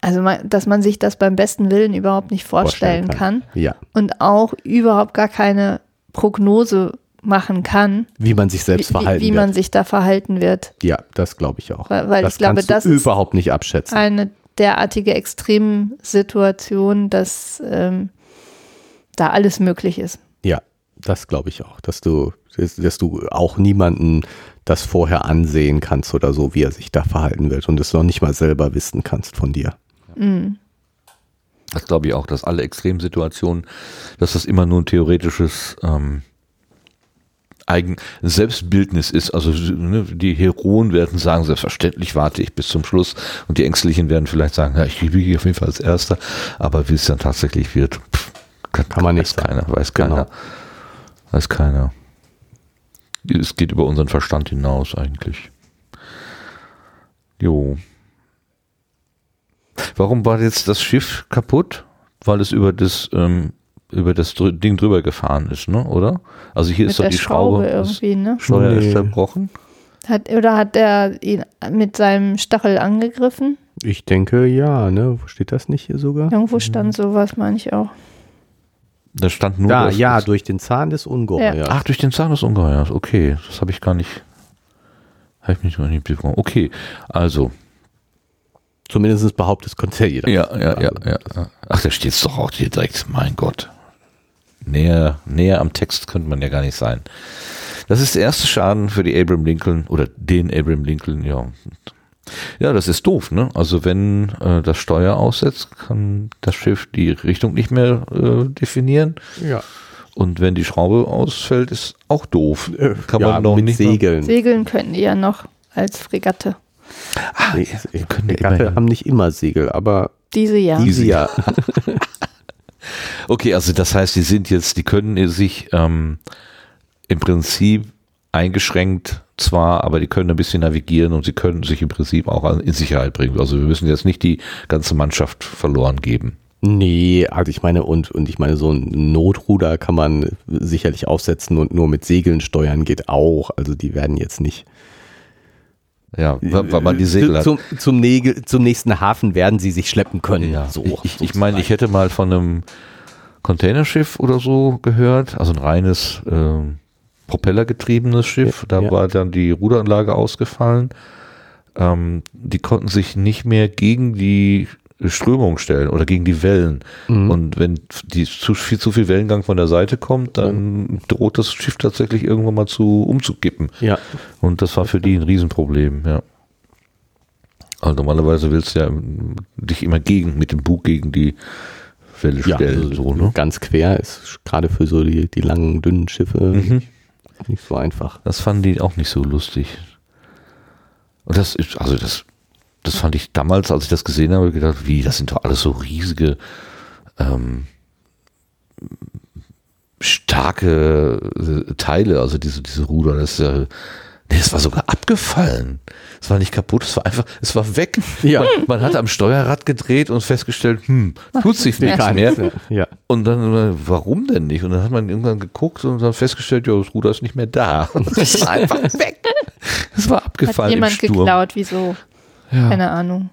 also man, dass man sich das beim besten Willen überhaupt nicht vorstellen, kann. Ja. und auch überhaupt gar keine Prognose machen kann, Wie man sich selbst wie, verhalten wie wird. man sich da verhalten wird. ja, das glaube ich auch. Weil- weil das ich glaube, kannst du das ist- überhaupt nicht abschätzen. Eine derartige Extremsituation, dass ähm, da alles möglich ist. Ja, das glaube ich auch, dass du, dass, du auch niemanden das vorher ansehen kannst oder so, wie er sich da verhalten wird und es noch nicht mal selber wissen kannst von dir. das glaube ich auch, dass alle Extremsituationen, dass das immer nur ein theoretisches ähm, Eigen Selbstbildnis ist. Also ne, die Heroen werden sagen, selbstverständlich warte ich bis zum Schluss und die Ängstlichen werden vielleicht sagen, ja, ich gebe hier auf jeden Fall als Erster, aber wie es dann tatsächlich wird, pff, kann, Kann man nicht weiß sagen. keiner, weiß Genau. keiner. Weiß keiner. Es geht über unseren Verstand hinaus eigentlich. Jo. Warum war jetzt das Schiff kaputt? Weil es über das ähm, über das drü Ding drüber gefahren ist, ne? Oder? Also hier Mit ist doch die Schraube, Schraube. Irgendwie, ne? Steuer Nee. ist zerbrochen. Hat, oder hat er ihn mit seinem Stachel angegriffen? Ich denke, ja, ne? Wo steht das nicht hier sogar? Irgendwo stand sowas, meine ich auch. Da stand nur. Da, ja, das- durch den Zahn des Ungeheuers. Ach, durch den Zahn des Ungeheuers. Okay, das habe ich gar nicht. Habe ich mich noch nicht bekommen. Okay, also. Zumindest behauptet es konnte ja jeder. Ja, ja, ja, ja. ja. Ach, da steht es doch auch hier direkt. Mein Gott. Näher, näher am Text könnte man ja gar nicht sein. Das ist der erste Schaden für die Abraham Lincoln oder den Abraham Lincoln, ja. Ja, das ist doof, ne? Also wenn äh, das Steuer aussetzt, kann das Schiff die Richtung nicht mehr äh, definieren. ja. Und wenn die Schraube ausfällt, ist auch doof. Kann ja, man noch mit nicht Segeln. Segeln könnten die ja noch als Fregatte. Ah, Nee, ja, können ja Fregatte immerhin. haben nicht immer Segel, aber Diese ja. diese ja. <laughs> Okay, also das heißt, die sind jetzt, die können sich ähm, im Prinzip eingeschränkt zwar, aber die können ein bisschen navigieren und sie können sich im Prinzip auch in Sicherheit bringen. Also wir müssen jetzt nicht die ganze Mannschaft verloren geben. Nee, also ich meine, und, und ich meine, so ein Notruder kann man sicherlich aufsetzen und nur mit Segeln steuern geht auch. Also die werden jetzt nicht. Ja, weil man die Segel hat. Zum, zum, Nägel, zum nächsten Hafen werden sie sich schleppen können. Ja, so, ich, ich meine, ich hätte mal von einem Containerschiff oder so gehört, also ein reines äh, propellergetriebenes Schiff. Da Ja. war dann die Ruderanlage ausgefallen. Ähm, die konnten sich nicht mehr gegen die Strömung stellen oder gegen die Wellen. Mhm. Und wenn die zu viel, zu viel Wellengang von der Seite kommt, dann droht das Schiff tatsächlich irgendwann mal zu umzukippen. Ja, Und das war für die ein Riesenproblem, ja. Also normalerweise willst du ja dich immer gegen, mit dem Bug gegen die Welle ja stellen. also so, ne? ganz quer ist gerade für so die, die langen, dünnen Schiffe Mhm. Nicht, so einfach. Das fanden die auch nicht so lustig. Und das ist, also das, das fand ich damals, als ich das gesehen habe, gedacht, wie, das sind doch alles so riesige, ähm, starke äh, Teile, also diese, diese Ruder, das ist ja, nee, das war sogar abgefallen. Es war nicht kaputt, es war einfach, es war weg. Ja. Man, man hat am Steuerrad gedreht und festgestellt, hm, tut sich nichts Gar mehr. Ja. Und dann, warum denn nicht? Und dann hat man irgendwann geguckt und dann festgestellt, ja, das Ruder ist nicht mehr da. Und das war einfach <laughs> weg. Es war Hat abgefallen im jemand Sturm. geklaut, wieso? Ja. Keine Ahnung.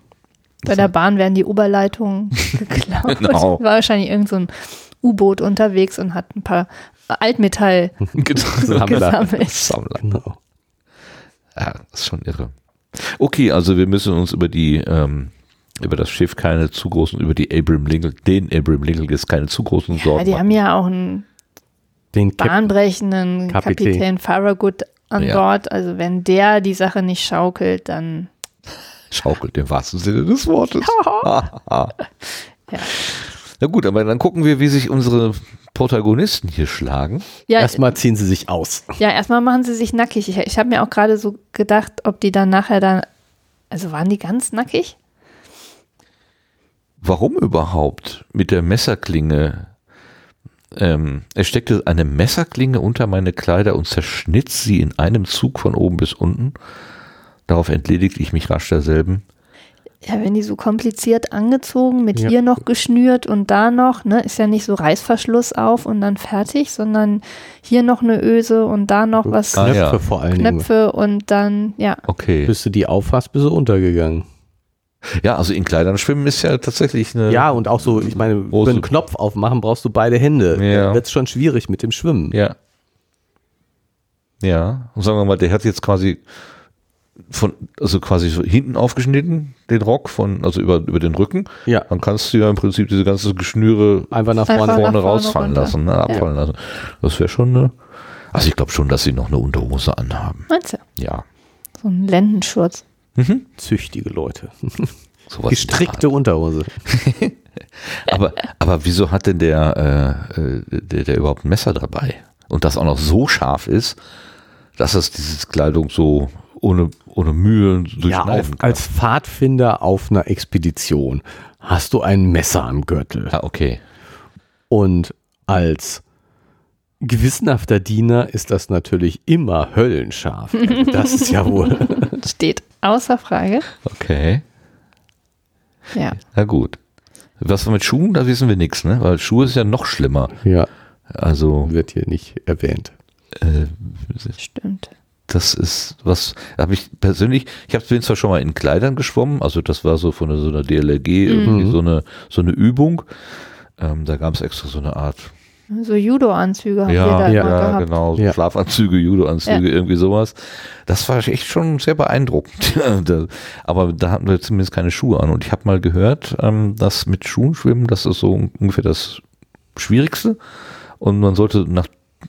Bei der Bahn werden die Oberleitungen <laughs> geklaut. Genau. <laughs> War wahrscheinlich irgend so ein U-Boot unterwegs und hat ein paar Altmetall Sammler. gesammelt. Sammler. Genau. Ja, das ist schon irre. Okay, also wir müssen uns über die, ähm, über das Schiff keine zu großen, über die Abraham Lincoln, den Abraham Lincoln jetzt keine zu großen Ja, Sorgen die haben machen. ja auch einen Den Cap bahnbrechenden Kapitän. Kapitän, Farragut an Ja. Bord. Also wenn der die Sache nicht schaukelt, dann Schaukelt im wahrsten Sinne des Wortes. <laughs> Ja. <laughs> Na gut, aber dann gucken wir, wie sich unsere Protagonisten hier schlagen. ja, Erstmal ziehen sie sich aus. ja erstmal machen sie sich nackig. Ich, ich habe mir auch gerade so gedacht, ob die dann nachher dann, also waren die ganz nackig? Warum überhaupt mit der Messerklinge? Ähm, er steckte eine Messerklinge unter meine Kleider und zerschnitt sie in einem Zug von oben bis unten. Darauf entledigte ich mich rasch derselben. Ja, wenn die so kompliziert angezogen, mit Ja. hier noch geschnürt und da noch, ne, ist ja nicht so Reißverschluss auf und dann fertig, sondern hier noch eine Öse und da noch was, Knöpfe ja. vor allen Dingen. Knöpfe und dann, ja. Okay. Bis du die aufhast, bist du untergegangen. Ja, also in Kleidern schwimmen ist ja tatsächlich eine. Ja, und auch so, ich meine, für einen Knopf aufmachen brauchst du beide Hände. Ja. Dann wird es schon schwierig mit dem Schwimmen. Ja. Ja. Und sagen wir mal, der hat jetzt quasi von, also quasi so hinten aufgeschnitten, den Rock von, also über, über den Rücken. Ja. Dann kannst du ja im Prinzip diese ganze Geschnüre Einfach nach vorne. vorne vorne rausfallen runter. lassen, ne, abfallen lassen. Das wäre schon eine, also ich glaube schon, dass sie noch eine Unterhose anhaben. Meinst du? Ja. So ein Lendenschurz. Züchtige Leute. <laughs> Sowas Gestrickte Unterhose. <laughs> Aber, aber wieso hat denn der, äh, äh, der, der überhaupt ein Messer dabei? Und das auch noch so scharf ist, dass es diese Kleidung so ohne, ohne Mühe Ja, durchschneiden auf, als Pfadfinder auf einer Expedition hast du ein Messer am Gürtel. Ja, okay. Und als gewissenhafter Diener ist das natürlich immer höllenscharf. Also das ist ja wohl. <laughs> Steht außer Frage. Okay. Ja. Na gut. Was war mit Schuhen? Da wissen wir nichts, ne? Weil Schuhe ist ja noch schlimmer. ja, Also, wird hier nicht erwähnt. äh, Stimmt. Das ist was, habe ich persönlich, ich habe zwar schon mal in Kleidern geschwommen, also das war so von so einer DLRG irgendwie so eine so eine Übung. Ähm, da gab es extra so eine Art, So Judo-Anzüge haben wir ja, da ja, immer gehabt. genau, so Ja. Schlafanzüge, Judo-Anzüge, Ja. irgendwie sowas. Das war echt schon sehr beeindruckend. <laughs> Aber da hatten wir zumindest keine Schuhe an. Und ich habe mal gehört, ähm, dass mit Schuhen schwimmen, das ist so ungefähr das Schwierigste. Und man sollte nach,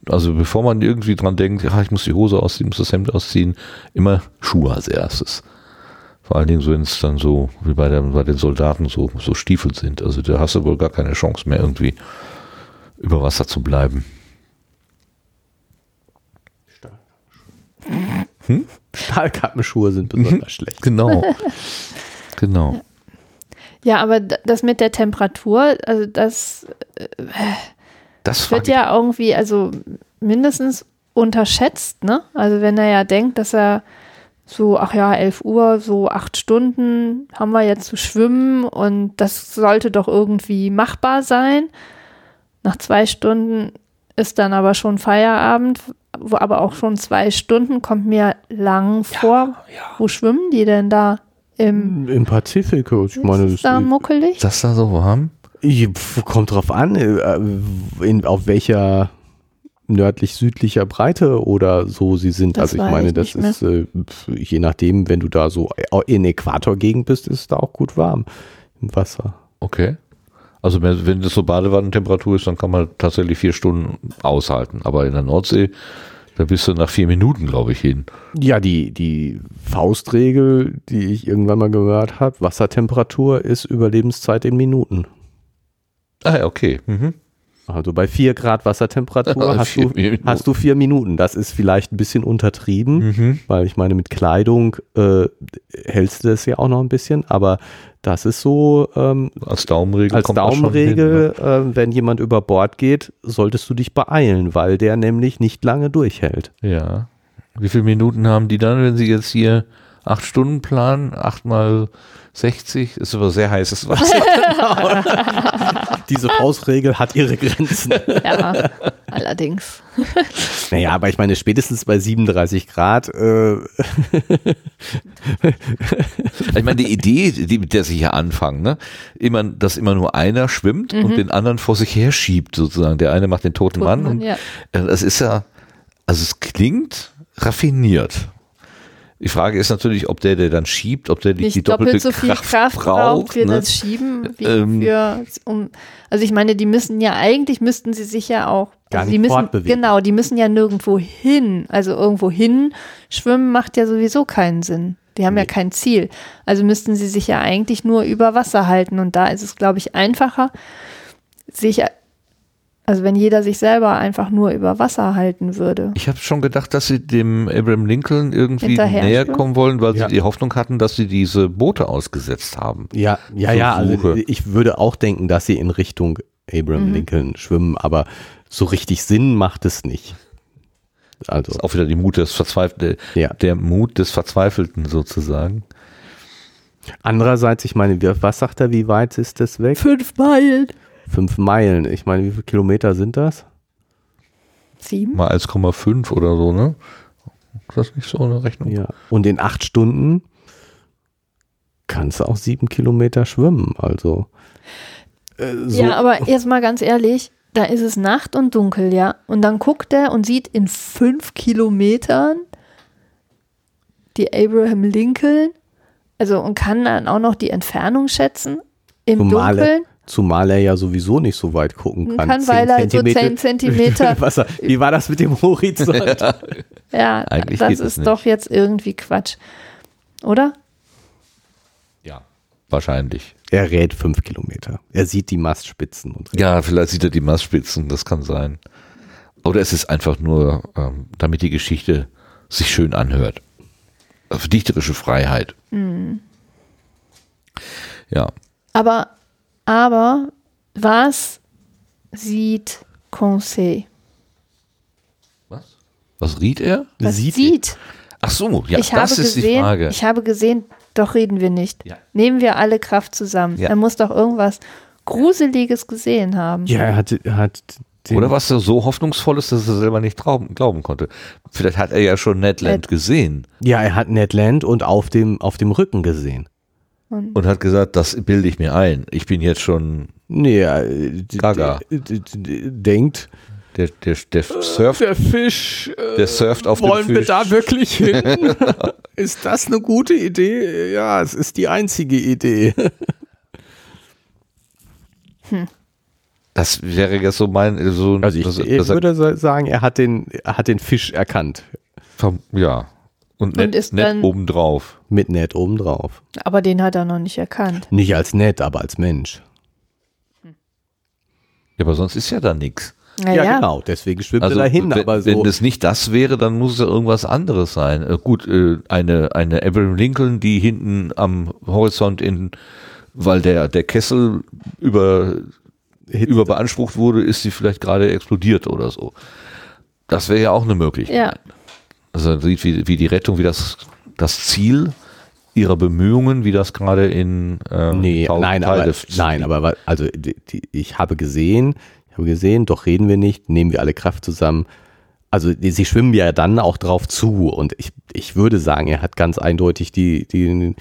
also bevor man irgendwie dran denkt, ja, ich muss die Hose ausziehen, muss das Hemd ausziehen, immer Schuhe als erstes. Vor allen Dingen, wenn es dann so, wie bei, der, bei den Soldaten, so, so Stiefel sind. Also da hast du wohl gar keine Chance mehr, irgendwie über Wasser zu bleiben. Stahlkappenschuhe sind besonders schlecht. Genau. <laughs> genau. Ja, aber das mit der Temperatur, also das Das wird ja irgendwie, also mindestens unterschätzt, ne? Also wenn er ja denkt, dass er so, ach ja, 11 Uhr, so acht Stunden haben wir jetzt zu schwimmen und das sollte doch irgendwie machbar sein. Nach zwei Stunden ist dann aber schon Feierabend, wo aber auch schon zwei Stunden kommt mir lang vor. Wo schwimmen die denn da? Im Im Pazifik, ich meine, ist da das, muckelig? Ist das da so warm? Kommt drauf an, äh, in, auf welcher nördlich-südlicher Breite oder so sie sind. Das also ich meine, ich das ist äh, je nachdem, wenn du da so in Äquatorgegend bist, ist es da auch gut warm im Wasser. Okay. Also wenn, wenn das so Badewannentemperatur ist, dann kann man tatsächlich vier Stunden aushalten. Aber in der Nordsee, da bist du nach vier Minuten, glaube ich, hin. Ja, die, die Faustregel, die ich irgendwann mal gehört habe, Wassertemperatur ist Überlebenszeit in Minuten. Ah, ja, okay. Mhm. Also bei 4 Grad Wassertemperatur <laughs> hast, Vier du, Minuten. hast du vier Minuten. Das ist vielleicht ein bisschen untertrieben, Mhm. weil ich meine, mit Kleidung äh, hältst du das ja auch noch ein bisschen, aber das ist so ähm, Als Daumenregel als Daumenregel, hin, ne? äh, wenn jemand über Bord geht, solltest du dich beeilen, weil der nämlich nicht lange durchhält. Ja. Wie viele Minuten haben die dann, wenn sie jetzt hier acht Stunden planen? Acht mal 60? Ist aber sehr heißes Wasser. <laughs> <laughs> Diese Faustregel hat ihre Grenzen. Ja, allerdings. <laughs> Naja, aber ich meine, spätestens bei 37 Grad, äh, Ich meine, die Idee, die, mit der sie hier anfangen, ne? Immer, dass immer nur einer schwimmt und den anderen vor sich her schiebt, sozusagen. Der eine macht den toten, Mann. Mann, Und, ja. äh, Das ist ja, also es klingt raffiniert. Die Frage ist natürlich, ob der, der dann schiebt, ob der die, Nicht die doppelte doppelt so viel Kraft, Kraft, braucht für ne? das Schieben, wie Ähm. für, um, also ich meine, die müssen ja, eigentlich müssten sie sich ja auch, Gar also nicht die müssen, fortbewegen. genau, die müssen ja nirgendwo hin, also irgendwo hin schwimmen macht ja sowieso keinen Sinn. Die haben ja kein Ziel. Also müssten sie sich ja eigentlich nur über Wasser halten und da ist es, glaube ich, einfacher, sich, also wenn jeder sich selber einfach nur über Wasser halten würde. Ich habe schon gedacht, dass sie dem Abraham Lincoln irgendwie näher kommen wollen, weil Ja. sie die Hoffnung hatten, dass sie diese Boote ausgesetzt haben. ja, ja, ja, also ich würde auch denken, dass sie in Richtung Abraham Mhm. Lincoln schwimmen, aber so richtig Sinn macht es nicht. Also, Das ist auch wieder die Mut des Verzweifelten, ja. der Mut des Verzweifelten sozusagen. Andererseits, ich meine, wie- was sagt er, wie weit ist das weg? Fünf Meilen. Fünf Meilen. Ich meine, wie viele Kilometer sind das? Sieben? Mal 1,5 oder so, ne? Ist das nicht so eine Rechnung? Ja. Und in acht Stunden kannst du auch sieben Kilometer schwimmen. Also, äh, so, Ja, aber jetzt mal ganz ehrlich, da ist es Nacht und dunkel, ja. Und dann guckt er und sieht in fünf Kilometern die Abraham Lincoln, also und kann dann auch noch die Entfernung schätzen im Zumal Dunkeln. Zumal er ja sowieso nicht so weit gucken kann. Kann, weil er so 10 Zentimeter. <laughs> Wasser. Wie war das mit dem Horizont? Ja, Eigentlich das geht ist nicht. doch jetzt irgendwie Quatsch. Oder? Ja. Wahrscheinlich. er rät fünf Kilometer. Er sieht die Mastspitzen und Ja, vielleicht sieht er die Mastspitzen, das kann sein. Oder es ist einfach nur, ähm, damit die Geschichte sich schön anhört. Dichterische Freiheit. Ja. Aber, aber was sieht Conseil? Was? Was riet er? Was Sieht sieht? Ach so, ja, ich das habe ist gesehen, die Frage. Ich habe gesehen, doch reden wir nicht. Ja. Nehmen wir alle Kraft zusammen. Ja. Er muss doch irgendwas Gruseliges gesehen haben. Ja, er hat, er hat den, Oder was so hoffnungsvoll ist, dass er selber nicht glauben, glauben konnte. Vielleicht hat er ja schon Ned Land Ned- gesehen Ja, er hat Ned Land und auf dem, auf dem Rücken gesehen. Und hat gesagt, das bilde ich mir ein. Ich bin jetzt schon Nee, äh, Gaga. denkt, der, der, der surft, der Fisch, äh, der surft auf dem wollen wir Fisch. da wirklich hin? <laughs> ist das eine gute Idee? Ja, es ist die einzige Idee. Das wäre jetzt so mein, so, Also ich, das, ich das würde sa- sagen, er hat den, er hat den Fisch erkannt. vom- ja. Und Ned, ist Ned dann- obendrauf. Mit Ned obendrauf. Aber den hat er noch nicht erkannt. Nicht als Ned, aber als Mensch. Ja, aber sonst ist ja da nichts. Naja, genau. Deswegen schwimmt Also er dahin. wenn, aber so, wenn das nicht das wäre, dann muss es ja irgendwas anderes sein. Äh, gut, äh, eine, eine Abraham Lincoln, die hinten am Horizont in, weil der, der Kessel über, Hitze. überbeansprucht wurde, ist sie vielleicht gerade explodiert oder so. Das wäre ja auch eine Möglichkeit. Ja. Also sieht, wie, wie die Rettung, wie das, das Ziel ihrer Bemühungen, wie das gerade in ähm, Nee, tausend nein, aber, Teile nein, aber also die, die, ich habe gesehen, ich habe gesehen, doch reden wir nicht, nehmen wir alle Kraft zusammen. Also die, sie schwimmen ja dann auch drauf zu und ich, ich würde sagen, er hat ganz eindeutig die, die,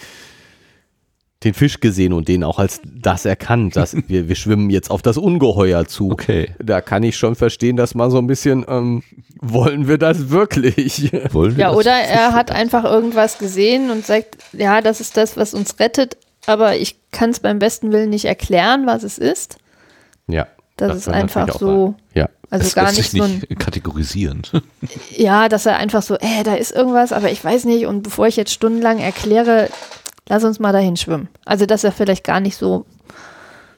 den Fisch gesehen und den auch als das erkannt, dass <laughs> wir, wir schwimmen jetzt auf das Ungeheuer zu. Okay. Da kann ich schon verstehen, dass man so ein bisschen, ähm, wollen wir das wirklich? <laughs> Wollen wir Ja, das? oder er hat einfach irgendwas gesehen und sagt, ja, das ist das, was uns rettet, aber ich kann es beim besten Willen nicht erklären, was es ist. Ja. Das, ist kann einfach so, sein. Ja. also Es gar lässt nicht sich so ein, nicht kategorisieren. ja, dass er einfach so, äh, da ist irgendwas, aber ich weiß nicht und bevor ich jetzt stundenlang erkläre, lass uns mal dahin schwimmen. Also, dass er vielleicht gar nicht so,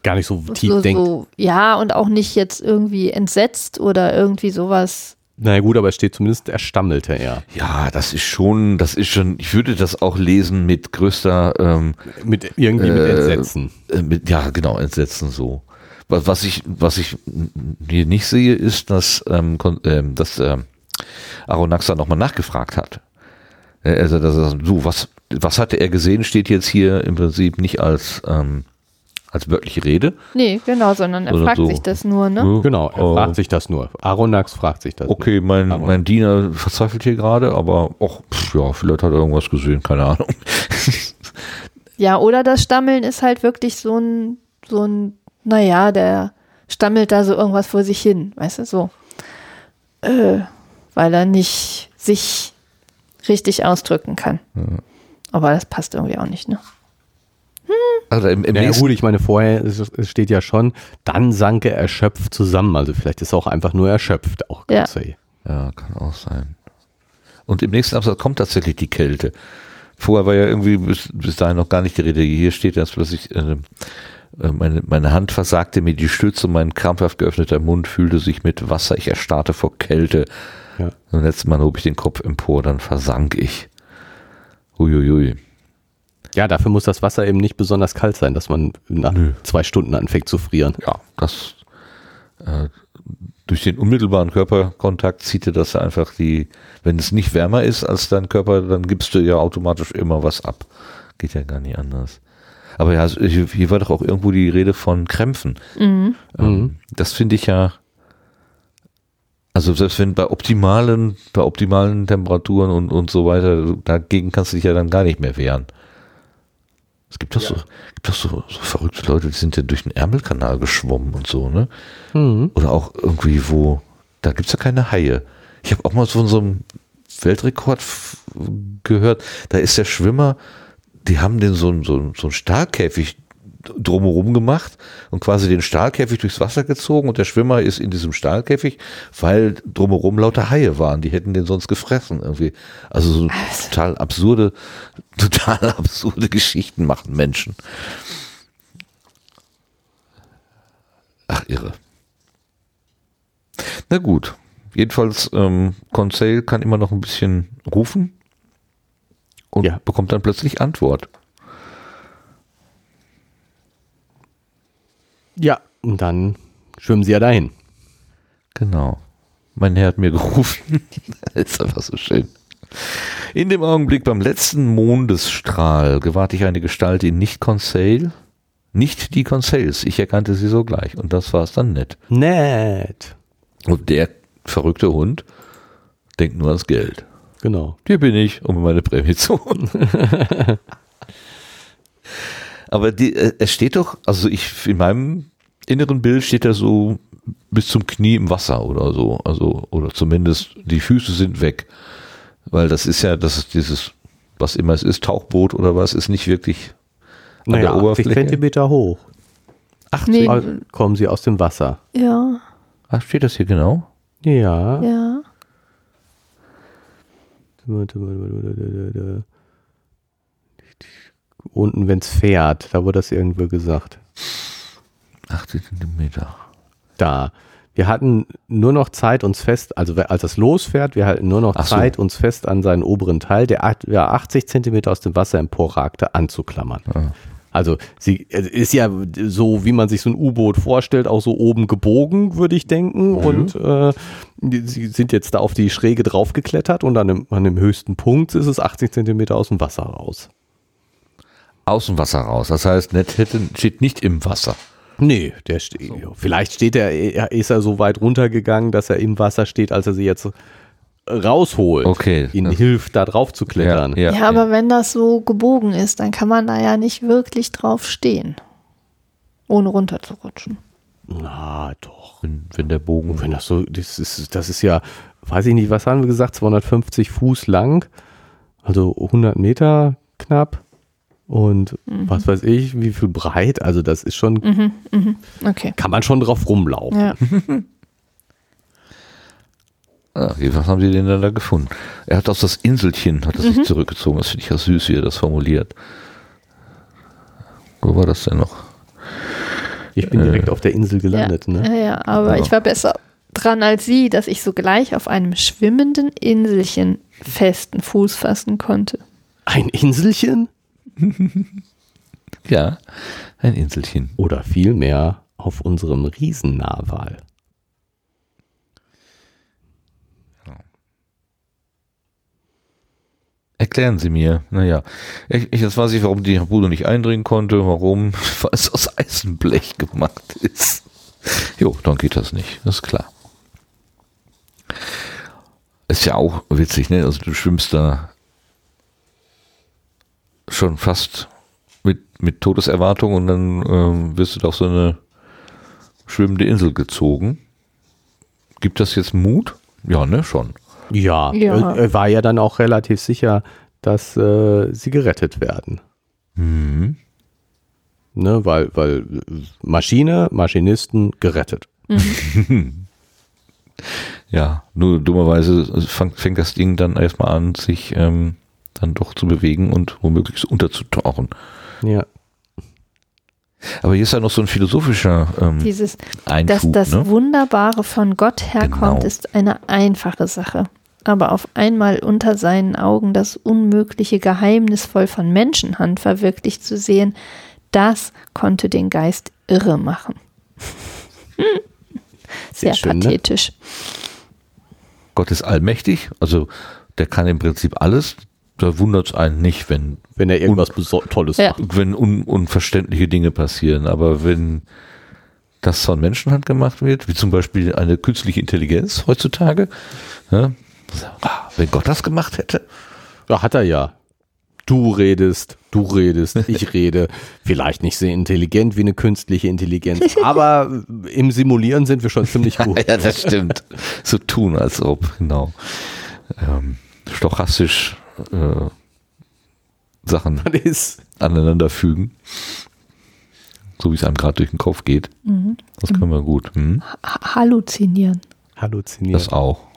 Gar nicht so tief so, denkt. so, ja, und auch nicht jetzt irgendwie entsetzt oder irgendwie sowas. Na gut, aber es steht zumindest, er stammelte er. Ja, das ist schon, das ist schon, ich würde das auch lesen mit größter, ähm, Mit, irgendwie mit Äh, Entsetzen. äh, mit, ja, genau, Entsetzen so. Was, was ich, was ich hier nicht sehe, ist, dass, ähm, ähm, dass ähm, Aronaxa nochmal nachgefragt hat. Äh, Also, dass er, du, was, was hatte er gesehen, steht jetzt hier im Prinzip nicht als, ähm, als wörtliche Rede. Nee, genau, sondern er fragt so. sich das nur, ne? Ja, Genau, er äh, fragt sich das nur. Aronax fragt sich das. Okay, mein, Aber- mein Diener verzweifelt hier gerade, aber ach, pff, ja, vielleicht hat er irgendwas gesehen, keine Ahnung. <laughs> Ja, oder das Stammeln ist halt wirklich so ein, so ein, naja, der stammelt da so irgendwas vor sich hin, weißt du, so. Äh, weil er nicht sich richtig ausdrücken kann. Aber das passt irgendwie auch nicht, ne? Also im, im Ja, nächsten, gut, ich meine, vorher es, es steht ja schon, dann sank er erschöpft zusammen. Also vielleicht ist er auch einfach nur erschöpft, auch Ja. Ja, kann auch sein. Und im nächsten Absatz kommt tatsächlich die Kälte. Vorher war ja irgendwie bis, bis dahin noch gar nicht die Rede. Hier steht jetzt plötzlich, äh, äh, meine, meine Hand versagte mir die Stütze, mein krampfhaft geöffneter Mund fühlte sich mit Wasser, ich erstarrte vor Kälte. Ja. Und letztes Mal hob ich den Kopf empor, dann versank ich. Uiuiui. Ja, dafür muss das Wasser eben nicht besonders kalt sein, dass man nach Nö. zwei Stunden anfängt zu frieren. Ja, das äh, durch den unmittelbaren Körperkontakt zieht dir das einfach die, wenn es nicht wärmer ist als dein Körper, dann gibst du ja automatisch immer was ab. Geht ja gar nicht anders. Aber ja, also hier hier war doch auch irgendwo die Rede von Krämpfen. Mhm. Ähm, das finde ich ja, also selbst wenn bei optimalen, bei optimalen Temperaturen und, und so weiter, dagegen kannst du dich ja dann gar nicht mehr wehren. Es gibt doch, so, gibt doch so, so verrückte Leute, die sind ja durch den Ärmelkanal geschwommen und so, ne? Mhm. Oder auch irgendwie, wo, da gibt's ja keine Haie. Ich habe auch mal von so einem Weltrekord gehört, da ist der Schwimmer, die haben den so, so, ein- so einen Stahlkäfig drumherum gemacht und quasi den Stahlkäfig durchs Wasser gezogen und der Schwimmer ist in diesem Stahlkäfig, weil drumherum lauter Haie waren, die hätten den sonst gefressen irgendwie. Also so total absurde, <laughs> total absurde Geschichten machen Menschen. Ach, irre. Na gut. Jedenfalls, ähm, Conseil kann immer noch ein bisschen rufen und Ja. bekommt dann plötzlich Antwort. Ja, und dann schwimmen sie ja dahin. Genau. Mein Herr hat mir gerufen. <laughs> das ist einfach so schön. In dem Augenblick beim letzten Mondesstrahl gewahrte ich eine Gestalt in nicht Conseil, nicht die Conseils. Ich erkannte sie sogleich und das war es dann nett. Nett. Und der verrückte Hund denkt nur ans Geld. Genau. Hier bin ich, um meine Prämie zu holen. <laughs> Aber die, äh, es steht doch, also ich, in meinem inneren Bild steht er so bis zum Knie im Wasser oder so. Also, oder zumindest die Füße sind weg. Weil das ist ja, das ist dieses, was immer es ist, Tauchboot oder was, ist nicht wirklich an Naja, der 80 Oberfläche. Zentimeter hoch. 80? Nee. Also kommen sie aus dem Wasser. Ja, Ach, steht das hier genau? Ja. ja. Unten, wenn es fährt, da wurde das irgendwo gesagt. 80 Zentimeter. Da. Wir hatten nur noch Zeit, uns fest, also als das losfährt, wir hatten nur noch so. Zeit, uns fest an seinen oberen Teil, der acht- ja, 80 Zentimeter aus dem Wasser emporragte, anzuklammern. Ja. Also sie ist ja so, wie man sich so ein U-Boot vorstellt, auch so oben gebogen, würde ich denken. Und äh, sie sind jetzt da auf die Schräge draufgeklettert und an dem, an dem höchsten Punkt ist es 80 Zentimeter aus dem Wasser raus. Aus dem Wasser raus. Das heißt, Ned hätte, steht nicht im Wasser. Nee, der steht. Vielleicht steht er, ist er so weit runtergegangen, dass er im Wasser steht, als er sie jetzt rausholt. Okay. Ihnen hilft, da drauf zu klettern. Ja, aber wenn das so gebogen ist, dann kann man da ja nicht wirklich drauf stehen, ohne runterzurutschen. Na doch. wenn, wenn der Bogen. Wenn das so, das ist, das ist ja, weiß ich nicht, was haben wir gesagt, 250 Fuß lang, also 100 Meter knapp und was weiß ich, wie viel breit, also das ist schon, Okay. kann man schon drauf rumlaufen. Ja. <laughs> Ah, was haben sie denn dann da gefunden? Er hat aus das Inselchen, hat er sich zurückgezogen. Das finde ich ja süß, wie er das formuliert. Wo war das denn noch? Ich bin direkt auf der Insel gelandet, ja. ne? ja, ja, aber Ja. ich war besser dran als sie, dass ich sogleich auf einem schwimmenden Inselchen festen Fuß fassen konnte. Ein Inselchen? <laughs> Ja, ein Inselchen. Oder vielmehr auf unserem Riesennarwal. Erklären Sie mir. Naja, ich, ich, jetzt weiß ich, warum die Bude nicht eindringen konnte, warum, <laughs> weil es aus Eisenblech gemacht ist. Jo, dann geht das nicht, das ist klar. Ist ja auch witzig, ne? Also du schwimmst da schon fast mit, mit Todeserwartung und dann ähm, wirst du da auf so eine schwimmende Insel gezogen. Gibt das jetzt Mut? Ja, ne, schon. Ja, Ja. Er, er war ja dann auch relativ sicher, dass äh, sie gerettet werden. Mhm. Ne, weil, weil Maschine, Maschinisten gerettet. <laughs> Ja, nur dummerweise fängt, fängt das Ding dann erstmal an, sich ähm, dann doch zu bewegen und womöglich unterzutauchen. Ja. Aber hier ist ja noch so ein philosophischer ähm, Dieses, dass Einschub. das ne? Wunderbare von Gott herkommt, Genau. ist eine einfache Sache. Aber auf einmal unter seinen Augen das Unmögliche geheimnisvoll von Menschenhand verwirklicht zu sehen, das konnte den Geist irre machen. <laughs> Sehr, Sehr schön, ne? pathetisch. Gott ist allmächtig, also der kann im Prinzip alles. Da wundert es einen nicht, wenn, Wenn er irgendwas Tolles Ja. macht. wenn un, unverständliche Dinge passieren. Aber wenn das von Menschenhand gemacht wird, wie zum Beispiel eine künstliche Intelligenz heutzutage, ja, ah, wenn Gott das gemacht hätte, Ja, hat er ja. Du redest, du redest, <laughs> ich rede. Vielleicht nicht sehr intelligent wie eine künstliche Intelligenz, aber im Simulieren sind wir schon ziemlich gut. <laughs> Ja, das stimmt. so tun, als ob, genau. Ähm, stochastisch äh, Sachen <laughs> aneinander fügen. So wie es einem gerade durch den Kopf geht. Das können wir gut. Hm? Ha- Halluzinieren. halluziniert. Das auch.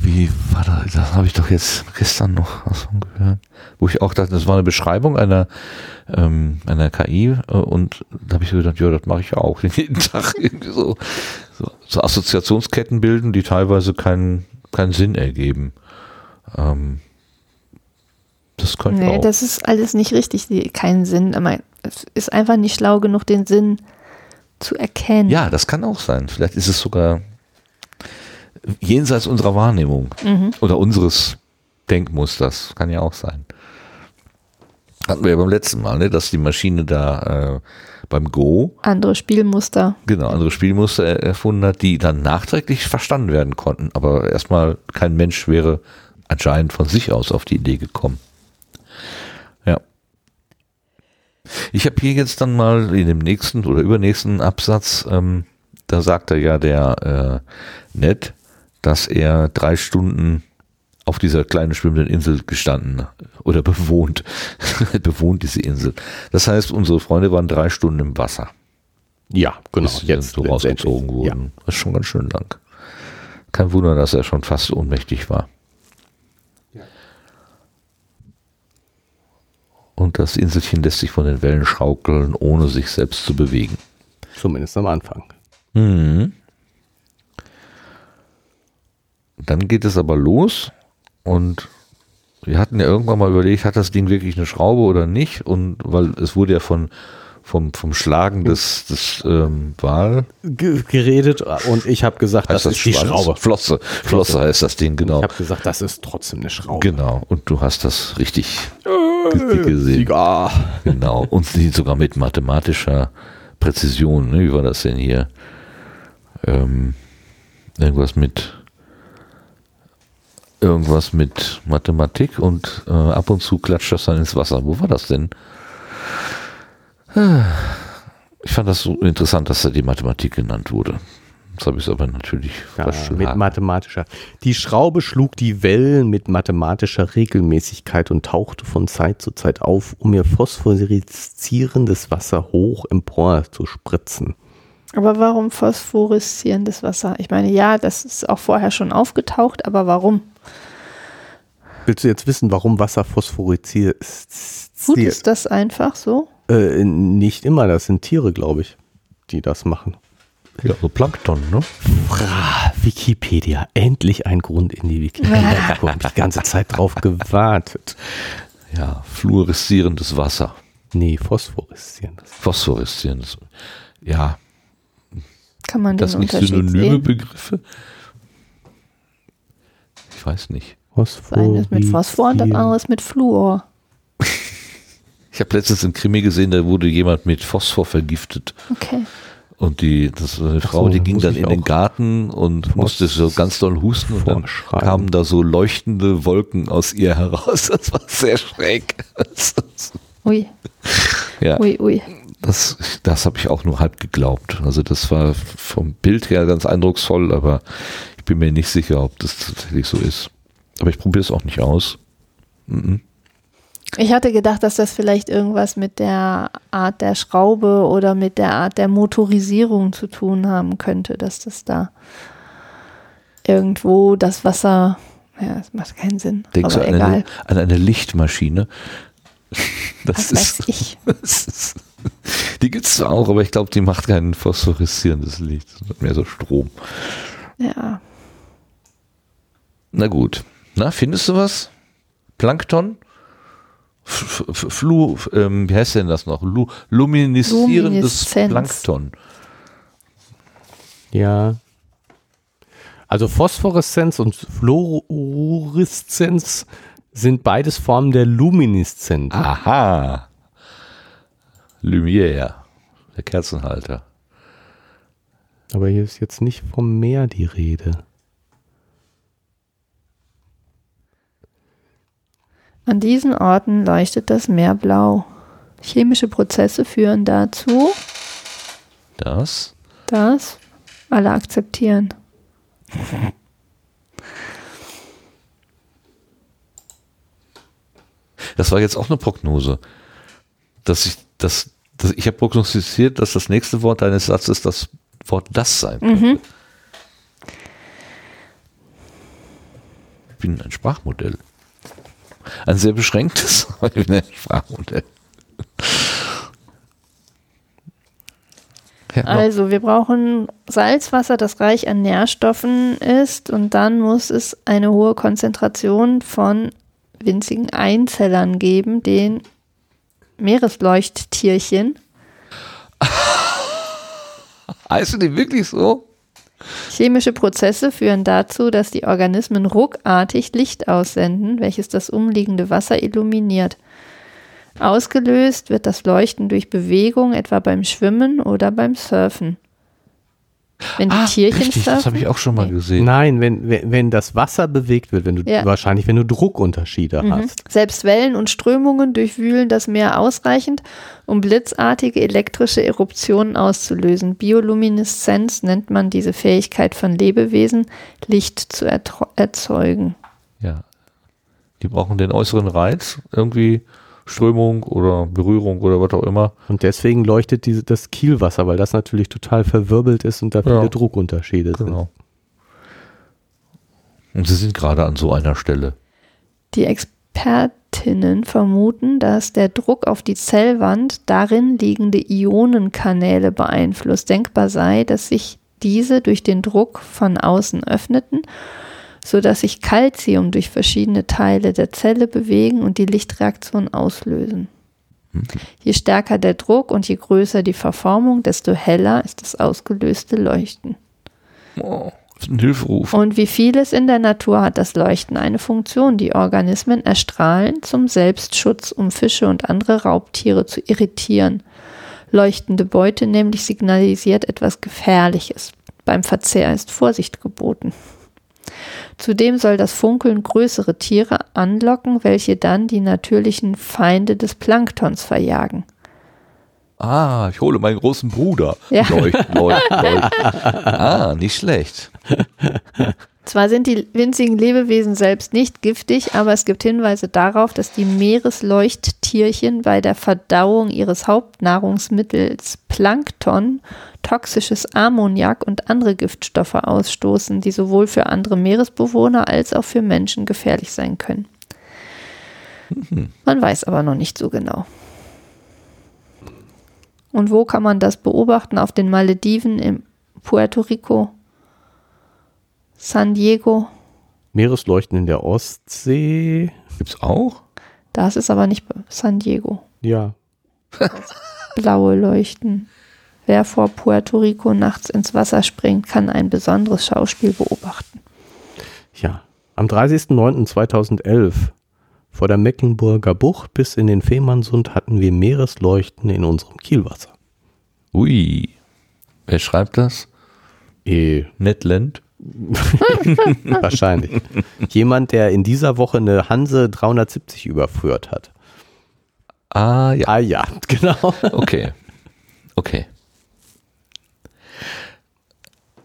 Wie war das? Das habe ich doch jetzt gestern noch gehört. Wo ich auch dachte, das war eine Beschreibung einer, ähm, einer KI äh, und da habe ich so gedacht, ja, das mache ich auch <laughs> jeden Tag irgendwie so, so, so Assoziationsketten bilden, die teilweise keinen keinen Sinn ergeben. Ähm, das könnte Nee, auch. das ist alles nicht richtig, keinen Sinn. Es ist einfach nicht schlau genug, den Sinn zu erkennen. Ja, das kann auch sein. Vielleicht ist es sogar jenseits unserer Wahrnehmung oder unseres Denkmusters. Kann ja auch sein. Hatten wir ja beim letzten Mal, ne, dass die Maschine da äh, beim Go Andere Spielmuster. genau andere Spielmuster er- erfunden hat, die dann nachträglich verstanden werden konnten. Aber erstmal kein Mensch wäre anscheinend von sich aus auf die Idee gekommen. Ja. Ich habe hier jetzt dann mal in dem nächsten oder übernächsten Absatz, ähm, da sagt er ja der äh, Ned, dass er drei Stunden auf dieser kleinen schwimmenden Insel gestanden oder bewohnt, <laughs> bewohnt diese Insel. Das heißt, unsere Freunde waren drei Stunden im Wasser, Ja, genau. bis so rausgezogen wurden. Das ist schon ganz schön lang. Kein Wunder, dass er schon fast ohnmächtig war. Und das Inselchen lässt sich von den Wellen schaukeln, ohne sich selbst zu bewegen. Ja, zumindest am Anfang. Mhm. Dann geht es aber los und wir hatten ja irgendwann mal überlegt, hat das Ding wirklich eine Schraube oder nicht? Und weil es wurde ja von vom, vom Schlagen des, des ähm, Wal Ge geredet und ich habe gesagt, das, heißt ist die Schwanz? Schraube. Flosse. Flosse heißt das Ding, genau. Ich habe gesagt, das ist trotzdem eine Schraube. Genau. Und du hast das richtig gesehen. Sieger. Genau. Und die sogar mit mathematischer Präzision. Ne? Wie war das denn hier? Ähm, irgendwas mit irgendwas mit Mathematik und äh, ab und zu klatscht das dann ins Wasser. Wo war das denn? Ich fand das so interessant, dass da die Mathematik genannt wurde. Jetzt habe ich aber natürlich Ja, mit mathematischer. Die Schraube schlug die Wellen mit mathematischer Regelmäßigkeit und tauchte von Zeit zu Zeit auf, um ihr phosphoreszierendes Wasser hoch empor zu spritzen. Aber warum phosphoreszierendes Wasser? Ich meine, ja, das ist auch vorher schon aufgetaucht, aber warum? Willst du jetzt wissen, warum Wasser phosphoreziert? Tut es das einfach so? Äh, nicht immer, das sind Tiere, glaube ich, die das machen. ja, so Plankton, ne? Fra, Wikipedia, endlich ein Grund in die Wikipedia <laughs> ich die ganze Zeit drauf gewartet. Ja, fluoreszierendes Wasser. Nee, phosphoreszierendes. Phosphoreszierendes. Ja, Kann man den das nicht synonyme sehen? Begriffe? Ich weiß nicht. Das eine ist mit Phosphor und das andere ist mit Fluor. Ich habe letztens einen Krimi gesehen, da wurde jemand mit Phosphor vergiftet. Okay. Und die, das war eine Frau, so, die ging dann in den. Garten und musste so ganz doll husten und dann kamen da so leuchtende Wolken aus ihr heraus. <laughs> Das war sehr schräg. Ui, ja, ui, ui. Das, das habe ich auch nur halb geglaubt. Also das war vom Bild her ganz eindrucksvoll, aber ich bin mir nicht sicher, ob das tatsächlich so ist. Aber ich probiere es auch nicht aus. Mhm. Ich hatte gedacht, dass das vielleicht irgendwas mit der Art der Schraube oder mit der Art der Motorisierung zu tun haben könnte, dass das da irgendwo das Wasser, ja, das macht keinen Sinn, Denkst aber du an egal. eine, an eine Lichtmaschine? Das Was weiß ich. <laughs> Das ist, die gibt es zwar auch, aber ich glaube, die macht kein phosphoreszierendes Licht. Das hat mehr so Strom. Ja, Na gut. Na, findest du was? Plankton? F F Flu, ähm, wie heißt denn das noch? Lu luminisierendes. Plankton. Ja. Also Phosphoreszenz und Fluoreszenz sind beides Formen der Lumineszenz. Aha. Lumière, der Kerzenhalter. Aber hier ist jetzt nicht vom Meer die Rede. an diesen Orten leuchtet das Meer blau. Chemische Prozesse führen dazu, Das? dass alle akzeptieren. Das war jetzt auch eine Prognose. Dass ich, das, dass ich habe prognostiziert, dass das nächste Wort deines Satzes das Wort das sein könnte. Ich bin ein Sprachmodell. Ein sehr beschränktes <laughs> aber ich bin ein Sprachmodell. Ja, Also, wir brauchen Salzwasser, das reich an Nährstoffen ist und dann muss es eine hohe Konzentration von winzigen Einzellern geben, den Meeresleuchttierchen. <laughs> heißen die wirklich so? Chemische Prozesse führen dazu, dass die Organismen ruckartig Licht aussenden, welches das umliegende Wasser illuminiert. Ausgelöst wird das Leuchten durch Bewegung, etwa beim Schwimmen oder beim Surfen. Wenn die Tierchen Ah, richtig, surfen, das habe ich auch schon mal gesehen. Nein, wenn, wenn, wenn das Wasser bewegt wird, wenn du Ja. wahrscheinlich, wenn du Druckunterschiede Mhm. hast. Selbst Wellen und Strömungen durchwühlen das Meer ausreichend, um blitzartige elektrische Eruptionen auszulösen. Biolumineszenz nennt man diese Fähigkeit von Lebewesen, Licht zu erzeugen. Ja. Die brauchen den äußeren Reiz, irgendwie Strömung oder Berührung oder was auch immer. Und deswegen leuchtet diese, das Kielwasser, weil das natürlich total verwirbelt ist und da viele Ja. Druckunterschiede Genau. Und sie sind gerade an so einer Stelle. Die Expertinnen vermuten, dass der Druck auf die Zellwand darin liegende Ionenkanäle beeinflusst. Denkbar sei, dass sich diese durch den Druck von außen öffneten, sodass sich Calcium durch verschiedene Teile der Zelle bewegen und die Lichtreaktion auslösen. Je stärker der Druck und je größer die Verformung, desto heller ist das ausgelöste Leuchten. Oh, das ist ein Hilferuf. Und wie vieles in der Natur hat das Leuchten eine Funktion, die Organismen erstrahlen zum Selbstschutz, um Fische und andere Raubtiere zu irritieren. Leuchtende Beute nämlich signalisiert etwas Gefährliches. Beim Verzehr ist Vorsicht geboten. Zudem soll das Funkeln größere Tiere anlocken, welche dann die natürlichen Feinde des Planktons verjagen. Ah, ich hole meinen großen Bruder. Ja. Leucht, leucht, leucht. <laughs> Ah, nicht schlecht. Zwar sind die winzigen Lebewesen selbst nicht giftig, aber es gibt Hinweise darauf, dass die Meeresleuchttierchen bei der Verdauung ihres Hauptnahrungsmittels Plankton toxisches Ammoniak und andere Giftstoffe ausstoßen, die sowohl für andere Meeresbewohner als auch für Menschen gefährlich sein können. Man weiß aber noch nicht so genau. Und wo kann man das beobachten? Auf den Malediven, in Puerto Rico, San Diego. Meeresleuchten in der Ostsee. Gibt's auch? Das ist aber nicht San Diego. Ja. Blaue Leuchten. Wer vor Puerto Rico nachts ins Wasser springt, kann ein besonderes Schauspiel beobachten. Ja. Am 30.09.2011 vor der Mecklenburger Bucht bis in den Fehmarnsund hatten wir Meeresleuchten in unserem Kielwasser. Ui. Wer schreibt das? Eh, Netland? <laughs> wahrscheinlich. Jemand, der in dieser Woche eine Hanse 370 überführt hat. Ah, ja. Ah ja, <laughs> genau. Okay. Okay.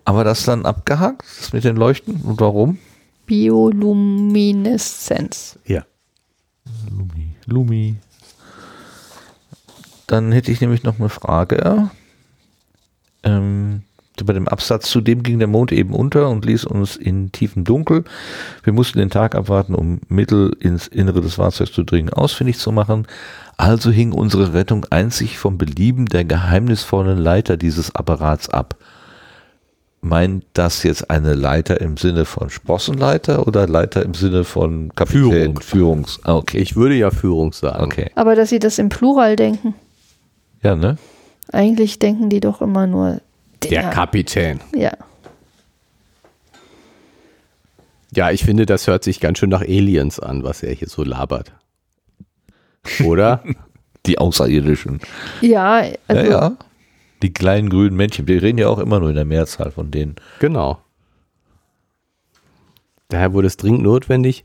Aber das dann abgehakt, das mit den Leuchten? Und warum? Biolumineszenz. Ja. Lumi. Lumi. Dann hätte ich nämlich noch eine Frage. Ähm, bei dem Absatz zudem ging der Mond eben unter und ließ uns in tiefem Dunkel. Wir mussten den Tag abwarten, um Mittel ins Innere des Fahrzeugs zu dringen, ausfindig zu machen. Also hing unsere Rettung einzig vom Belieben der geheimnisvollen Leiter dieses Apparats ab. Meint das jetzt eine Leiter im Sinne von Sprossenleiter oder Leiter im Sinne von Kapitän? Führung. Führungs. Ah, okay. Ich würde ja Führung sagen. Okay. Aber dass sie das im Plural denken. Ja, ne? Eigentlich denken die doch immer nur Der Kapitän. Ja. Ja, ich finde, das hört sich ganz schön nach Aliens an, was er hier so labert. Oder? <laughs> Die Außerirdischen. Ja, also ja, ja. Die kleinen grünen Männchen. Wir reden ja auch immer nur in der Mehrzahl von denen. genau. Daher wurde es dringend notwendig,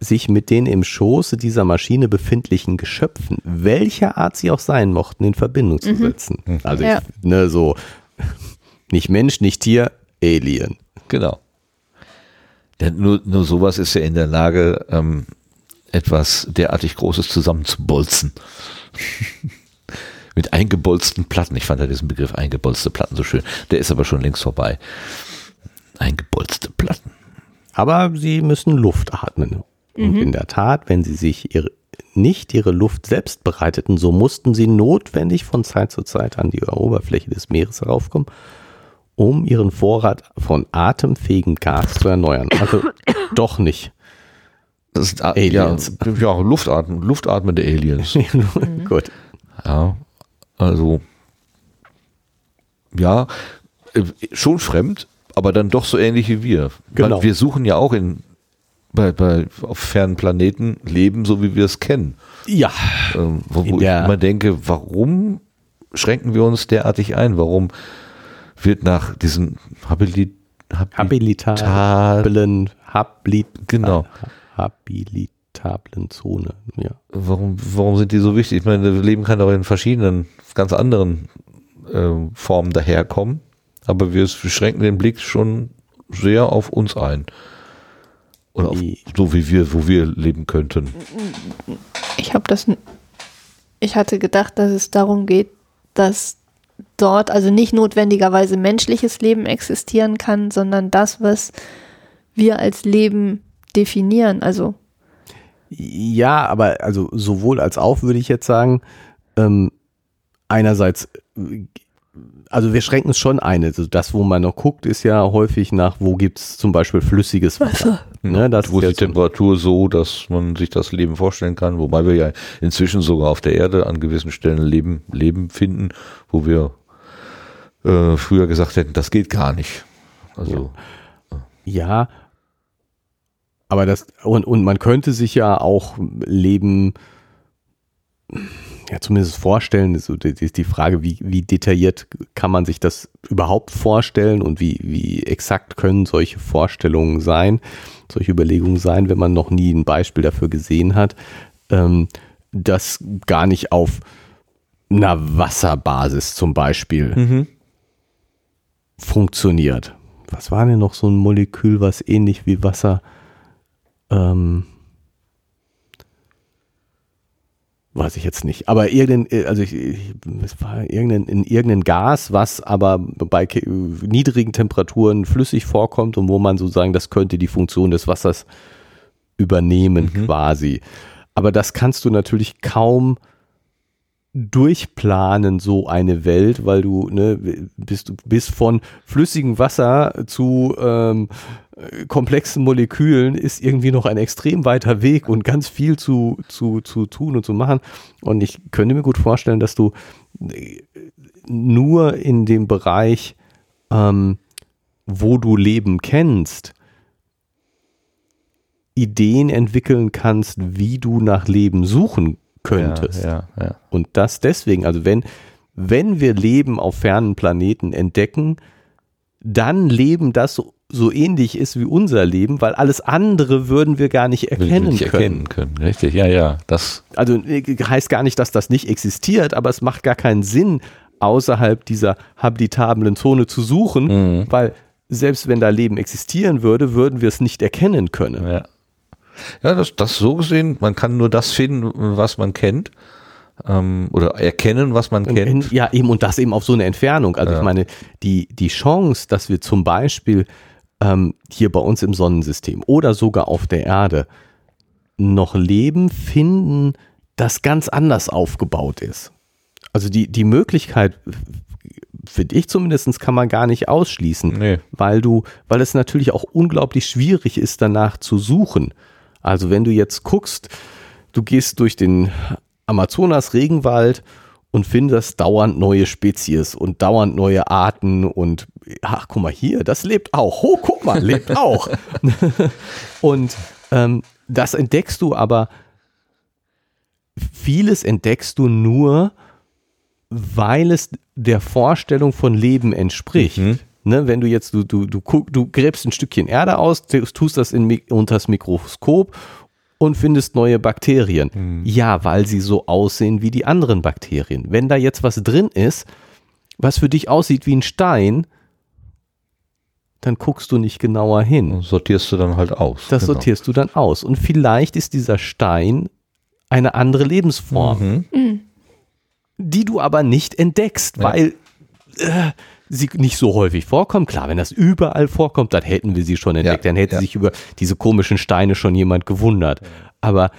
sich mit den im Schoße dieser Maschine befindlichen Geschöpfen, welcher Art sie auch sein mochten, in Verbindung zu setzen. Also Ja. ich, ne, so <laughs> nicht Mensch, nicht Tier, Alien. Genau. Denn nur, nur sowas ist ja in der Lage, ähm, etwas derartig Großes zusammenzubolzen. <laughs> Mit eingebolzten Platten. Ich fand ja diesen Begriff eingebolzte Platten so schön. Der ist aber schon längst vorbei. Eingebolzte Platten. Aber sie müssen Luft atmen. Und in der Tat, wenn sie sich ihre, nicht ihre Luft selbst bereiteten, so mussten sie notwendig von Zeit zu Zeit an die Oberfläche des Meeres heraufkommen, um ihren Vorrat von atemfähigem Gas zu erneuern. Also <coughs> doch nicht. Das sind A- Aliens. Ja, ja Luftatmen, luftatmende Aliens. <laughs> Gut. Ja, also ja, äh, schon fremd, aber dann doch so ähnlich wie wir. Genau. Weil wir suchen ja auch in bei, bei auf fernen Planeten Leben, so wie wir es kennen. Ja. Ähm, wo, wo ich immer denke, warum schränken wir uns derartig ein? Warum wird nach diesen Habilit Habi- Habilitablen, Hablit, Genau. habilitablen Zone. Ja. warum, warum sind die so wichtig? Ich meine, Leben kann doch in verschiedenen, ganz anderen ähm, Formen daherkommen, aber wir schränken den Blick schon sehr auf uns ein. Oder auf, so wie wir, wo wir leben könnten. ich habe das. n- Ich hatte gedacht, dass es darum geht, dass dort also nicht notwendigerweise menschliches Leben existieren kann, sondern das, was wir als Leben definieren. Also Ja, aber also sowohl als auch würde ich jetzt sagen, ähm, einerseits äh, also wir schränken es schon ein. Also das, wo man noch guckt, ist ja häufig nach, wo gibt es zum Beispiel flüssiges Wasser. Ne, das wo ist die Temperatur so, dass man sich das Leben vorstellen kann, wobei wir ja inzwischen sogar auf der Erde an gewissen Stellen Leben, Leben finden, wo wir äh, früher gesagt hätten, das geht gar nicht. Also ja. ja, aber das und, und man könnte sich ja auch Leben ja zumindest vorstellen, so die, die Frage, wie, wie detailliert kann man sich das überhaupt vorstellen und wie, wie exakt können solche Vorstellungen sein, solche Überlegungen sein, wenn man noch nie ein Beispiel dafür gesehen hat, ähm, das gar nicht auf einer Wasserbasis zum Beispiel mhm. funktioniert. Was war denn noch so ein Molekül, was ähnlich wie Wasser ähm, weiß ich jetzt nicht. Aber irgendein, also ich, es war irgendein, in irgendein Gas, was aber bei niedrigen Temperaturen flüssig vorkommt und wo man sozusagen, das könnte die Funktion des Wassers übernehmen mhm. quasi. Aber das kannst du natürlich kaum durchplanen, so eine Welt, weil du, ne, bist, bist von flüssigem Wasser zu ähm, komplexen Molekülen ist irgendwie noch ein extrem weiter Weg und ganz viel zu, zu, zu tun und zu machen. Und ich könnte mir gut vorstellen, dass du äh, nur in dem Bereich, ähm, wo du Leben kennst, Ideen entwickeln kannst, wie du nach Leben suchen könntest. Ja, ja, ja. Und das deswegen, also wenn, wenn wir Leben auf fernen Planeten entdecken, dann Leben, das so so ähnlich ist wie unser Leben, weil alles andere würden wir gar nicht erkennen nicht können. Erkennen können. Richtig, ja, ja. Das also äh, heißt gar nicht, dass das nicht existiert, aber es macht gar keinen Sinn, außerhalb dieser habitablen Zone zu suchen, mhm. weil selbst wenn da Leben existieren würde, würden wir es nicht erkennen können. Ja, ja das, das so gesehen, man kann nur das finden, was man kennt ähm, oder erkennen, was man kennt. Ja, eben und das eben auf so eine Entfernung. Also ja. ich meine, die, die Chance, dass wir zum Beispiel ähm, hier bei uns im Sonnensystem oder sogar auf der Erde noch Leben finden, das ganz anders aufgebaut ist. Also die, die Möglichkeit, finde ich zumindest, kann man gar nicht ausschließen, nee. weil du, weil es natürlich auch unglaublich schwierig ist, danach zu suchen. Also wenn du jetzt guckst, du gehst durch den Amazonas-Regenwald und findest dauernd neue Spezies und dauernd neue Arten und ach, guck mal hier, das lebt auch. Oh, guck mal, lebt auch. <laughs> und ähm, das entdeckst du aber, vieles entdeckst du nur, weil es der Vorstellung von Leben entspricht. Mhm. Ne, wenn du jetzt, du, du, du, du gräbst ein Stückchen Erde aus, tust das in, unter das Mikroskop und findest neue Bakterien. Mhm. Ja, weil sie so aussehen wie die anderen Bakterien. Wenn da jetzt was drin ist, was für dich aussieht wie ein Stein, dann guckst du nicht genauer hin. Und sortierst du dann halt aus. Das genau. sortierst du dann aus. Und vielleicht ist dieser Stein eine andere Lebensform, mhm. mhm. die du aber nicht entdeckst, ja. weil äh, sie nicht so häufig vorkommt. Klar, wenn das überall vorkommt, dann hätten wir sie schon entdeckt. Ja, dann hätte ja. sich über diese komischen Steine schon jemand gewundert. Aber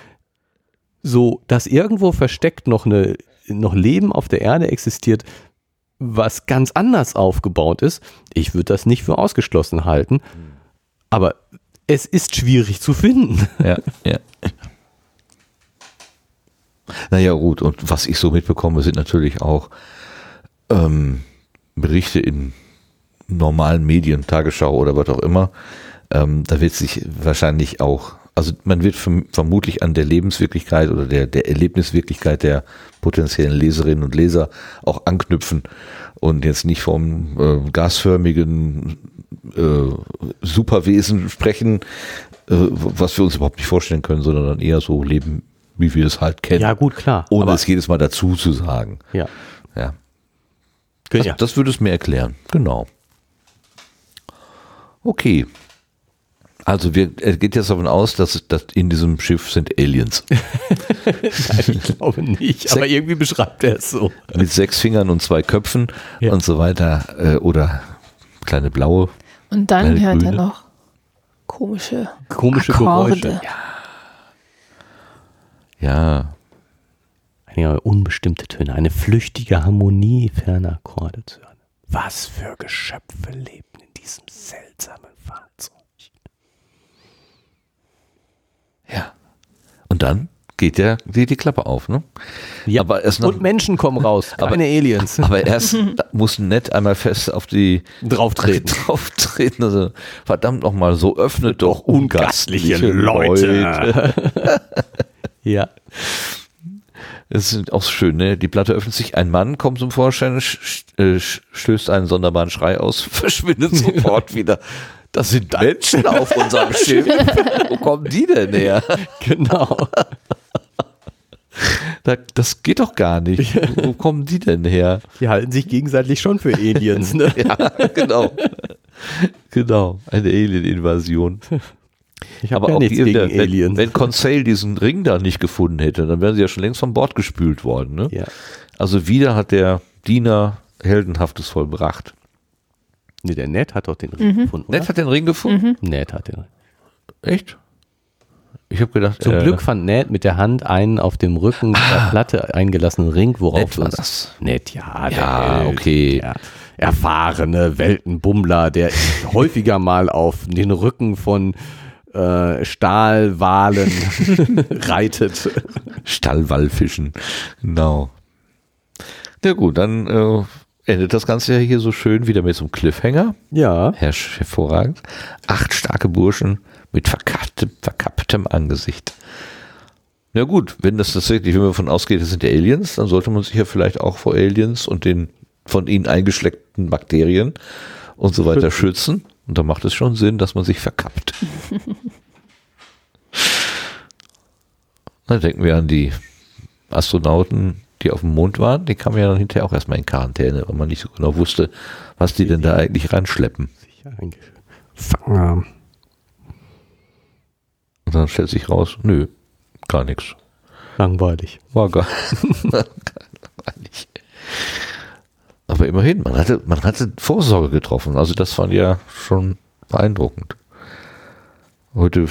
so, dass irgendwo versteckt noch eine, noch Leben auf der Erde existiert, was ganz anders aufgebaut ist, ich würde das nicht für ausgeschlossen halten. Aber es ist schwierig zu finden. Ja, ja. Naja, gut, und was ich so mitbekomme, sind natürlich auch ähm, Berichte in normalen Medien, Tagesschau oder was auch immer, ähm, da wird sich wahrscheinlich auch, also man wird vermutlich an der Lebenswirklichkeit oder der, der Erlebniswirklichkeit der potenziellen Leserinnen und Leser auch anknüpfen und jetzt nicht vom äh, gasförmigen äh, Superwesen sprechen, äh, was wir uns überhaupt nicht vorstellen können, sondern dann eher so leben, wie wir es halt kennen. Ja, gut, klar. Ohne es jedes Mal dazu zu sagen. Ja. Ja. Das, ja. das würde es mir erklären. Genau. Okay. Also wir, er geht jetzt davon aus, dass, dass in diesem Schiff sind Aliens. <laughs> Nein, ich glaube nicht, aber irgendwie beschreibt er es so. Mit sechs Fingern und zwei Köpfen ja. und so weiter. Äh, oder kleine blaue. Und dann hört grüne. er noch komische, komische Akkorde. Geräusche. Ja. ja ja, unbestimmte Töne, eine flüchtige Harmonie ferner Akkorde zu hören. Was für Geschöpfe lebten in diesem seltsamen Fahrzeug? Ja. Und dann geht der, geht die Klappe auf, ne? Ja, Aber erst noch- und Menschen kommen raus, <laughs> Aber- keine Aliens. <laughs> Aber erst muss nett einmal fest auf die Drauftreten. <laughs> drauf treten. Also, verdammt nochmal, so öffnet doch ungastliche ungastliche Leute. Leute. ja. Das ist auch schön, ne? Die Platte öffnet sich, ein Mann kommt zum Vorschein, sch- sch- äh, stößt einen sonderbaren Schrei aus, <laughs> verschwindet sofort wieder. Das sind Menschen <laughs> auf unserem Schiff. Wo kommen die denn her? <laughs> Genau. Da, das geht doch gar nicht. Wo kommen die denn her? Die halten sich gegenseitig schon für Aliens, ne? Ja, genau. Genau, eine Alien-Invasion. Ich habe Aber ja auch nichts die, gegen der, wenn, Aliens. wenn Conseil diesen Ring da nicht gefunden hätte, dann wären sie ja schon längst von Bord gespült worden. Ne? ja. Also wieder hat der Diener Heldenhaftes vollbracht. Nee, der Ned hat doch den Ring gefunden. Oder? Ned hat den Ring gefunden? Ned hat den Ring. Echt? Ich habe gedacht, Zum äh, Glück fand Ned mit der Hand einen auf dem Rücken der Platte eingelassenen Ring, worauf Ned war das. Ned, ja, der Ja, Held, okay. Der erfahrene Weltenbummler, der häufiger mal auf den Rücken von äh, Stahlwalen <laughs> reitet. Stallwallfischen. Genau. Na gut, dann äh, endet das Ganze ja hier so schön wieder mit so einem Cliffhanger. Ja. Herr hervorragend. Acht starke Burschen mit verkapptem, verkapptem Angesicht. Na gut, wenn das tatsächlich, wenn man davon ausgeht, das sind die Aliens, dann sollte man sich ja vielleicht auch vor Aliens und den von ihnen eingeschleckten Bakterien und so weiter schützen. Und da macht es schon Sinn, dass man sich verkappt. <laughs> Dann denken wir an die Astronauten, die auf dem Mond waren. Die kamen ja dann hinterher auch erstmal in Quarantäne, weil man nicht so genau wusste, was die denn da eigentlich reinschleppen. Sicher eingefangen haben. Und dann stellt sich raus, nö, gar nichts. Langweilig. War gar, <laughs> gar nicht. Aber immerhin, man hatte, man hatte Vorsorge getroffen. Also das fand ja schon beeindruckend. Heute,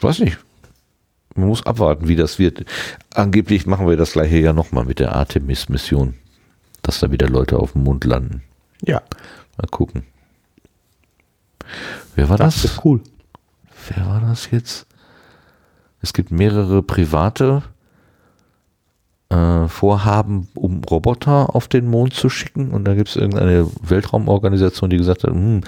weiß nicht, man muss abwarten, wie das wird. Angeblich machen wir das gleiche ja nochmal mit der Artemis-Mission, dass da wieder Leute auf dem Mond landen. Ja. Mal gucken. Wer war das? ist cool. Wer war das jetzt? Es gibt mehrere private äh, Vorhaben, um Roboter auf den Mond zu schicken. Und da gibt es irgendeine Weltraumorganisation, die gesagt hat, hm,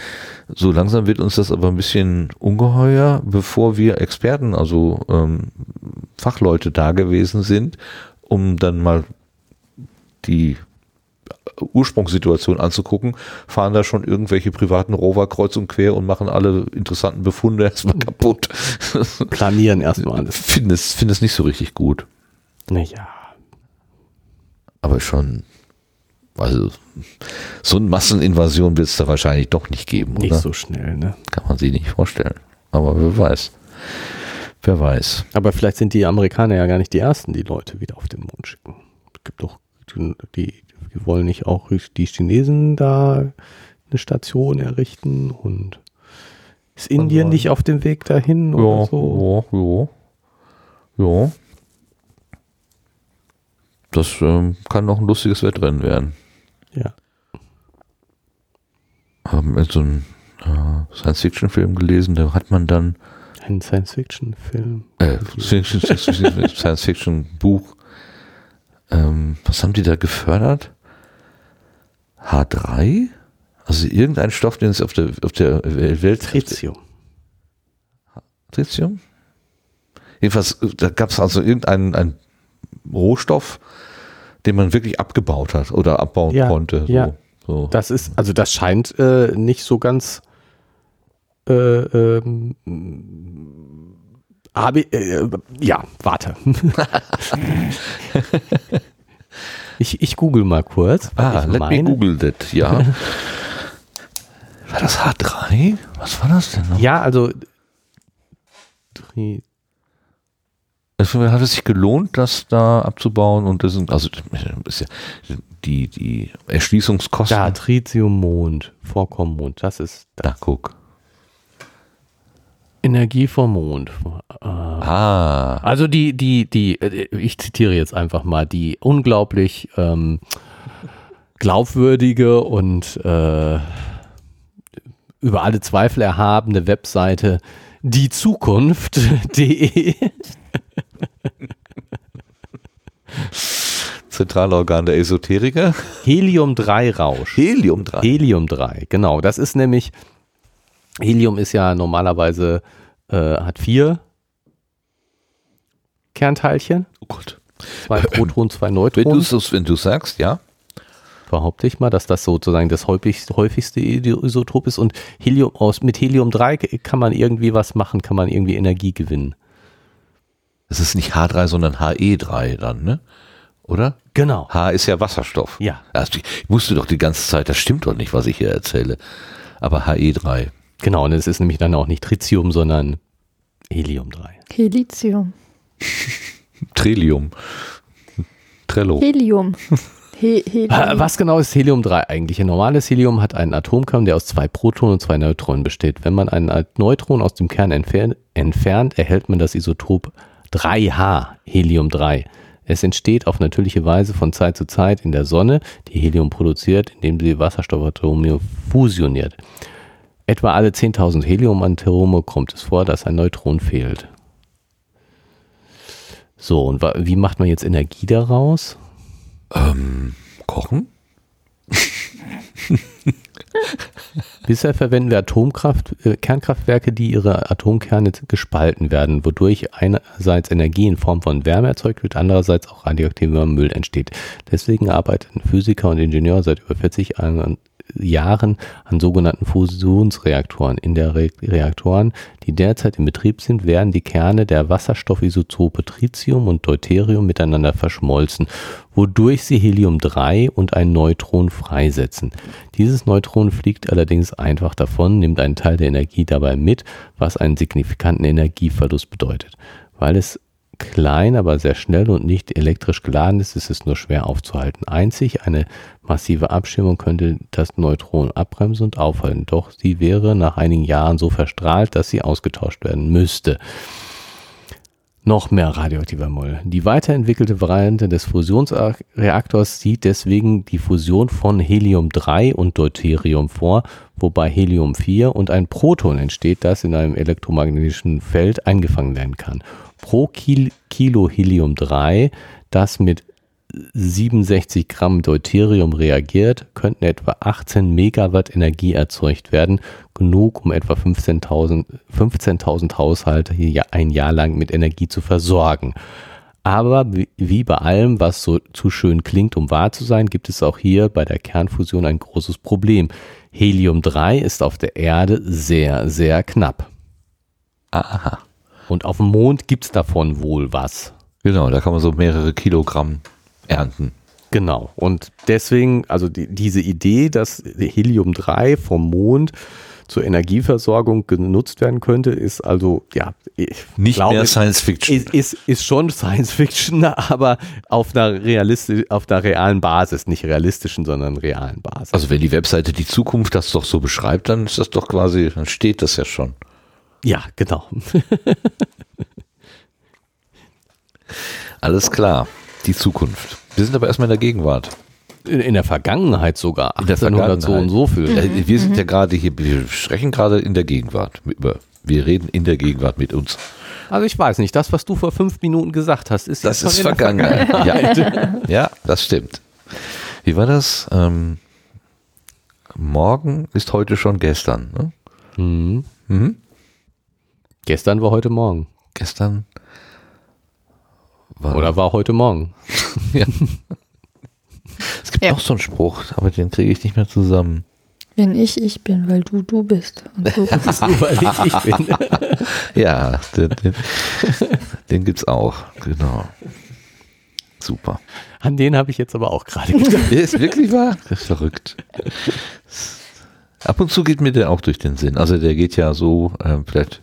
so langsam wird uns das aber ein bisschen ungeheuer, bevor wir Experten, also ähm, Fachleute da gewesen sind, um dann mal die Ursprungssituation anzugucken, fahren da schon irgendwelche privaten Rover kreuz und quer und machen alle interessanten Befunde erstmal kaputt. Planieren erstmal <laughs> alles. finde es, finde es nicht so richtig gut. Naja. Aber schon, also so eine Masseninvasion wird es da wahrscheinlich doch nicht geben, Nicht oder? so schnell, ne? Kann man sich nicht vorstellen. Aber wer weiß. Wer weiß. Aber vielleicht sind die Amerikaner ja gar nicht die ersten, die Leute wieder auf den Mond schicken. Es gibt doch die, die wollen nicht auch die Chinesen da eine Station errichten und ist Indien nicht auf dem Weg dahin oder so? ja, ja. Ja. Das ähm, kann noch ein lustiges Wettrennen werden. Ja. Haben wir so einen äh, Science-Fiction-Film gelesen, da hat man dann Ein Science-Fiction-Film. äh, Science-Fiction-Buch. Ähm, was haben die da gefördert? H3? Also irgendein Stoff, den es auf der, auf der Welt... Tritium. Tritium? Jedenfalls, da gab es also irgendeinen einen Rohstoff, den man wirklich abgebaut hat oder abbauen Ja, konnte. So, ja. so. Das ist, also das scheint äh, nicht so ganz äh, ähm, aber, äh, ja, warte. <laughs> ich, ich google mal kurz. Ah, ich let me meine. google that, ja. <laughs> war das H3? Was war das denn noch? Ja, also Es hat es sich gelohnt, das da abzubauen und das sind, also das ja die, die Erschließungskosten. da, Tritiummond, Vorkommenmond, das ist da guck. Energie vom Mond. Äh, Ah, Also die, die, die, äh, ich zitiere jetzt einfach mal, die unglaublich ähm, glaubwürdige und äh, über alle Zweifel erhabene Webseite diezukunft.de. <laughs> <laughs> Zentralorgan der Esoteriker. Helium-3-Rausch. Helium-3. Helium-3, genau. Das ist nämlich, Helium ist ja normalerweise, äh, hat vier Kernteilchen. Oh Gott. Zwei Protonen, zwei Wenn Neutronen. du wenn du sagst, ja. behaupte ich mal, dass das sozusagen das häufigste, häufigste Isotop ist. Und Helium aus, mit Helium-3 kann man irgendwie was machen, kann man irgendwie Energie gewinnen. Es ist nicht H3, sondern HE3 dann, ne? Oder? Genau. H ist ja Wasserstoff. Ja. Also ich wusste doch die ganze Zeit, das stimmt doch nicht, was ich hier erzähle. Aber HE3. Genau, und es ist nämlich dann auch nicht Tritium, sondern Helium-3. Helizium. Trillium. Trello. Helium. He <laughs> Helium. Was genau ist Helium-3 eigentlich? Ein normales Helium hat einen Atomkern, der aus zwei Protonen und zwei Neutronen besteht. Wenn man ein Neutron aus dem Kern entfer entfernt, erhält man das Isotop 3H, Helium-3. Es entsteht auf natürliche Weise von Zeit zu Zeit in der Sonne, die Helium produziert, indem sie Wasserstoffatome fusioniert. Etwa alle 10.000 Heliumatome kommt es vor, dass ein Neutron fehlt. So, und wie macht man jetzt Energie daraus? Ähm, kochen? <laughs> Bisher verwenden wir Atomkraft, äh, Kernkraftwerke, die ihre Atomkerne gespalten werden, wodurch einerseits Energie in Form von Wärme erzeugt wird, andererseits auch radioaktiver Müll entsteht. Deswegen arbeiten Physiker und Ingenieure seit über 40 Jahren Jahren an sogenannten Fusionsreaktoren. In der Re Reaktoren, die derzeit in Betrieb sind, werden die Kerne der Wasserstoffisotope Tritium und Deuterium miteinander verschmolzen, wodurch sie Helium-3 und ein Neutron freisetzen. Dieses Neutron fliegt allerdings einfach davon, nimmt einen Teil der Energie dabei mit, was einen signifikanten Energieverlust bedeutet. Weil es klein, aber sehr schnell und nicht elektrisch geladen ist, ist es nur schwer aufzuhalten. Einzig eine massive Abschirmung könnte das Neutron abbremsen und aufhalten. Doch sie wäre nach einigen Jahren so verstrahlt, dass sie ausgetauscht werden müsste. Noch mehr radioaktiver Müll. Die weiterentwickelte Variante des Fusionsreaktors sieht deswegen die Fusion von Helium-3 und Deuterium vor, wobei Helium-4 und ein Proton entsteht, das in einem elektromagnetischen Feld eingefangen werden kann. Pro Kil Kilo Helium-3, das mit 67 Gramm Deuterium reagiert, könnten etwa 18 Megawatt Energie erzeugt werden, genug um etwa 15.000 15.000 Haushalte hier ein Jahr lang mit Energie zu versorgen. Aber wie- bei allem, was so zu schön klingt, um wahr zu sein, gibt es auch hier bei der Kernfusion ein großes Problem. Helium-3 ist auf der Erde sehr, sehr knapp. Aha. Und auf dem Mond gibt's davon wohl was. Genau, da kann man so mehrere Kilogramm ernten. Genau. Und deswegen, also die, diese Idee, dass Helium-3 vom Mond zur Energieversorgung genutzt werden könnte, ist also, ja, ich Nicht glaube, mehr Science Fiction. ist, ist, ist schon Science Fiction, <laughs> aber auf einer realistisch, auf einer realen Basis, nicht realistischen, sondern realen Basis. Also wenn die Webseite die Zukunft das doch so beschreibt, dann ist das doch quasi, dann steht das ja schon. ja, genau. <laughs> Alles klar, die Zukunft. Wir sind aber erstmal in der Gegenwart. In, in der Vergangenheit sogar. In der 1800 so und so viel. Äh, Wir sind ja gerade hier, wir sprechen gerade in der Gegenwart. Über, wir reden in der Gegenwart mit uns. Also ich weiß nicht, das, was du vor fünf Minuten gesagt hast, ist Das jetzt ist Vergangenheit. Ja. ja, das stimmt. Wie war das? Ähm, morgen ist heute schon gestern. Ne? Mhm. Mhm. Gestern war heute Morgen. Gestern war Oder war heute Morgen. <laughs> Ja. Es gibt Ja. noch so einen Spruch, aber den kriege ich nicht mehr zusammen. Wenn ich ich bin, weil du du bist. Und du <laughs> bist. Nur weil ich ich bin. <laughs> Ja, den, den, den gibt's auch. Genau. Super. An den habe ich jetzt aber auch gerade gedacht. Der ist wirklich wahr? Das ist verrückt. Ab und zu geht mir der auch durch den Sinn. Also der geht ja so, ähm, vielleicht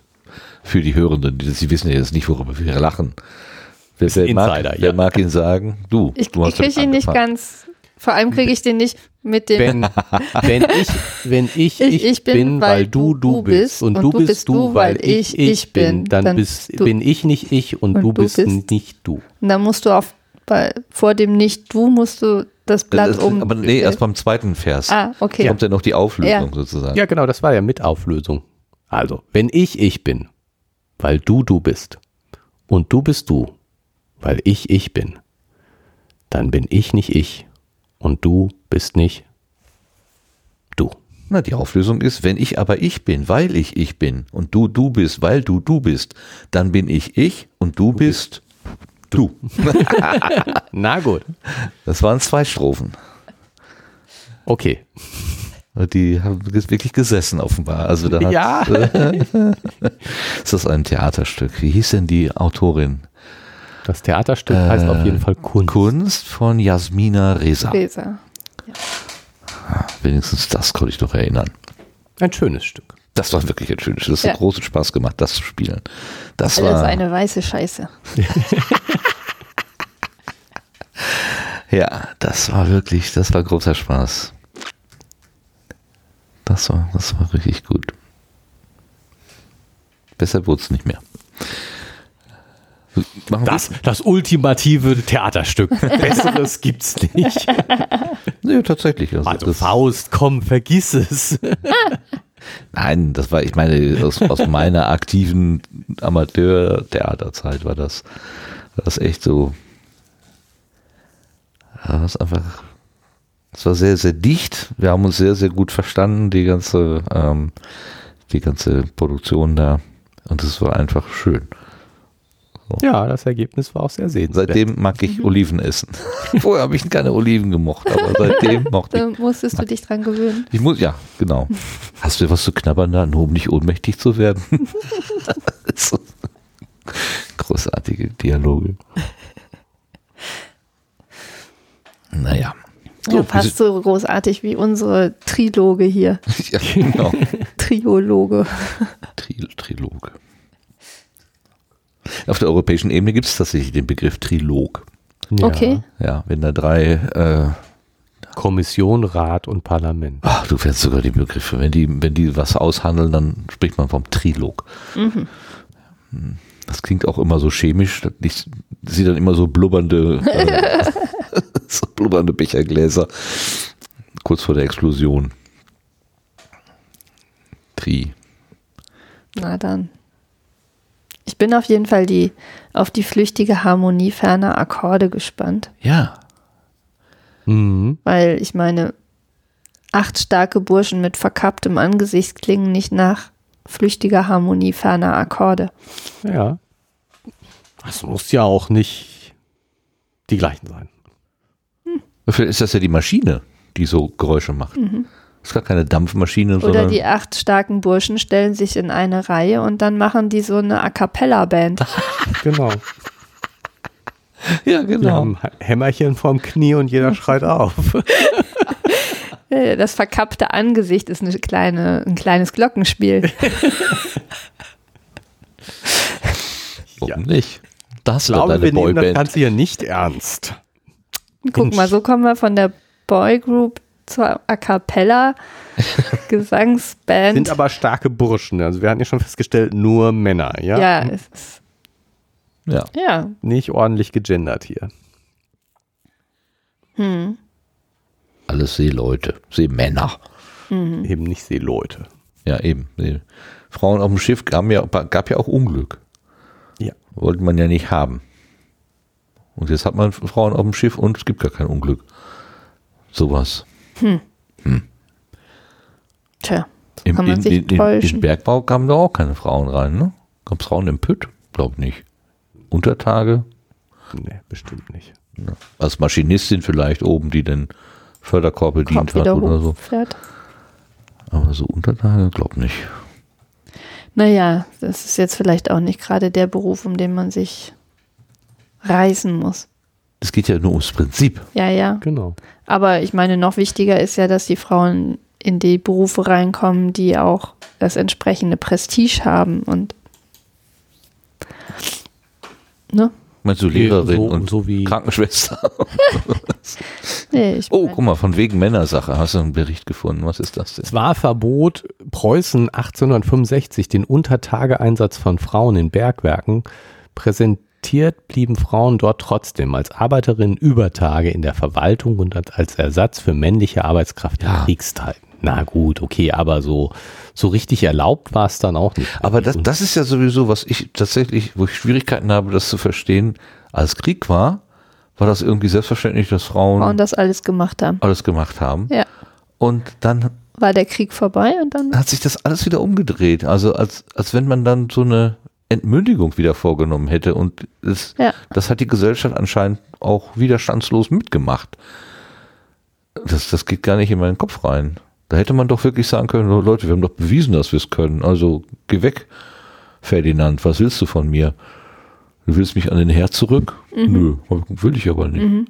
für die Hörenden, die, sie wissen ja jetzt nicht, worüber wir lachen. Wer, wer, Insider, mag, ja. wer mag ihn sagen? Du. Ich, du ich kriege ihn nicht angefangen. ganz. Vor allem kriege ich den nicht mit dem. Wenn, wenn ich, wenn ich, <laughs> ich, Ich- ich bin, bin, weil weil du, du du bist und, du bist du, weil ich, ich bin, dann, dann bist, du- bin ich nicht ich und, und du du bist bist- nicht du. Und dann musst du auf Weil vor dem Nicht-Du musst du das Blatt Das- um. aber nee, erst beim zweiten Vers Ah, okay. kommt ja noch die Auflösung Ja. sozusagen. Ja, genau, das war ja mit Auflösung. Also, wenn ich ich bin, weil du du bist und du bist du, weil ich ich bin, dann bin ich nicht ich und du bist nicht du. Na, die Auflösung ist, wenn ich aber ich bin, weil ich ich bin und du du bist, weil du du bist, dann bin ich ich und du bist du. <laughs> Na gut. Das waren zwei Strophen. Okay. Die haben wirklich gesessen offenbar. Also da hat, Ja. <laughs> ist das ein Theaterstück. Wie hieß denn die Autorin? Das Theaterstück heißt auf jeden Fall Kunst. Kunst von Jasmina Reza. Leser. Wenigstens das konnte ich noch erinnern. Ein schönes Stück. Das war wirklich ein schönes. Das Ja. hat großen Spaß gemacht, das zu spielen. Das Alles war eine weiße Scheiße. <laughs> ja, das war wirklich, das war großer Spaß. Das war, das war richtig gut. Besser wurde es nicht mehr. Machen Das, das ultimative Theaterstück. <laughs> Besseres gibt's nicht. <laughs> Nee, tatsächlich. Also Also das, Faust, komm, vergiss es. <laughs> nein, das war, ich meine, aus, aus meiner aktiven Amateur-Theaterzeit war das, war das echt so. Das einfach. Es war sehr, sehr dicht. Wir haben uns sehr, sehr gut verstanden, die ganze, ähm, die ganze Produktion da. Und es war einfach schön. Ja, das Ergebnis war auch sehr sehenswert. Seitdem mag ich Oliven essen. <laughs> Vorher habe ich keine Oliven gemocht, aber seitdem <laughs> mochte ich Da musstest du dich dran gewöhnen. Ich muss, ja, genau. Hast du was zu knabbern da, nur um nicht ohnmächtig zu werden? <laughs> so. Großartige Dialoge. Naja. Ja, fast so großartig wie unsere Triloge hier. Ja, genau. Triologe. Tri Trilog. Auf der europäischen Ebene gibt es tatsächlich den Begriff Trilog. Ja. Okay. Ja, wenn da drei, äh, Kommission, Rat und Parlament. ach, du kennst sogar die Begriffe. Wenn die, wenn die was aushandeln, dann spricht man vom Trilog. Hm. Das klingt auch immer so chemisch. Ich sehe dann immer so blubbernde, äh, <laughs> so blubbernde Bechergläser kurz vor der Explosion. Tri. Na dann. Ich bin auf jeden Fall die, auf die flüchtige Harmonie ferner Akkorde gespannt. Ja, Mhm. Weil ich meine, acht starke Burschen mit verkapptem Angesicht klingen nicht nach flüchtiger Harmonie ferner Akkorde. Ja. Das muss ja auch nicht die gleichen sein. Vielleicht ist das ja die Maschine, die so Geräusche macht. Das ist gar keine Dampfmaschine, Oder sondern die acht starken Burschen stellen sich in eine Reihe und dann machen die so eine A Cappella-Band. <laughs> Genau. ja Wir genau. haben Hämmerchen vorm Knie und jeder schreit auf. <laughs> Das verkappte Angesicht ist eine kleine, ein kleines Glockenspiel. <laughs> Warum Ja. nicht? Das Ich glaube, wir nehmen das Boyband. Ganze hier nicht ernst. Guck mal, so kommen wir von der Boygroup zur A Cappella <laughs> Gesangsband. Sind aber starke Burschen. Also wir hatten ja schon festgestellt, nur Männer, ja? ja, es ist, Ja. ja. Nicht ordentlich gegendert hier. Hm. Alles Seeleute, Seemänner. Mhm. Eben nicht Seeleute. Ja, eben. Frauen auf dem Schiff gab ja, gab ja auch Unglück. Ja. Wollte man ja nicht haben. Und jetzt hat man Frauen auf dem Schiff und es gibt gar kein Unglück. Sowas. Tja, Im, kann man in, sich in, in, täuschen. in Bergbau kamen da auch keine Frauen rein, ne? Gab es Frauen im Pütt? Glaub nicht. Untertage? Nee, bestimmt nicht. Ja. Als Maschinistin vielleicht oben, die den Förderkorb bedient hat oder so. hochfährt. Aber so Untertage, glaub nicht. Naja, das ist jetzt vielleicht auch nicht gerade der Beruf, um den man sich reißen muss. Es geht ja nur ums Prinzip. Ja, ja. Genau. Aber ich meine, noch wichtiger ist ja, dass die Frauen in die Berufe reinkommen, die auch das entsprechende Prestige haben und ne? Meinst du Lehrerin so- und so wie- Krankenschwester? <laughs> Nee, ich Oh, guck mal, von wegen Männersache hast du einen Bericht gefunden. Was ist das denn? Zwar verbot Preußen 1865 den Untertageeinsatz von Frauen in Bergwerken, präsentierte Respektiert blieben Frauen dort trotzdem als Arbeiterinnen über Tage in der Verwaltung und als Ersatz für männliche Arbeitskraft in Ja. Kriegszeiten. Na gut, okay, aber so, so richtig erlaubt war es dann auch nicht. Aber das, das ist ja sowieso, was ich tatsächlich, wo ich Schwierigkeiten habe, das zu verstehen. Als Krieg war, war das irgendwie selbstverständlich, dass Frauen Und das alles gemacht haben. alles gemacht haben. Ja. Und dann War der Krieg vorbei und dann. hat sich das alles wieder umgedreht. Also als, als wenn man dann so eine Entmündigung wieder vorgenommen hätte. Und es, Ja. das hat die Gesellschaft anscheinend auch widerstandslos mitgemacht. Das, das geht gar nicht in meinen Kopf rein. Da hätte man doch wirklich sagen können, "Oh, Leute, wir haben doch bewiesen, dass wir es können. Also geh weg, Ferdinand, was willst du von mir? Du willst mich an den Herd zurück? Nö, will ich aber nicht.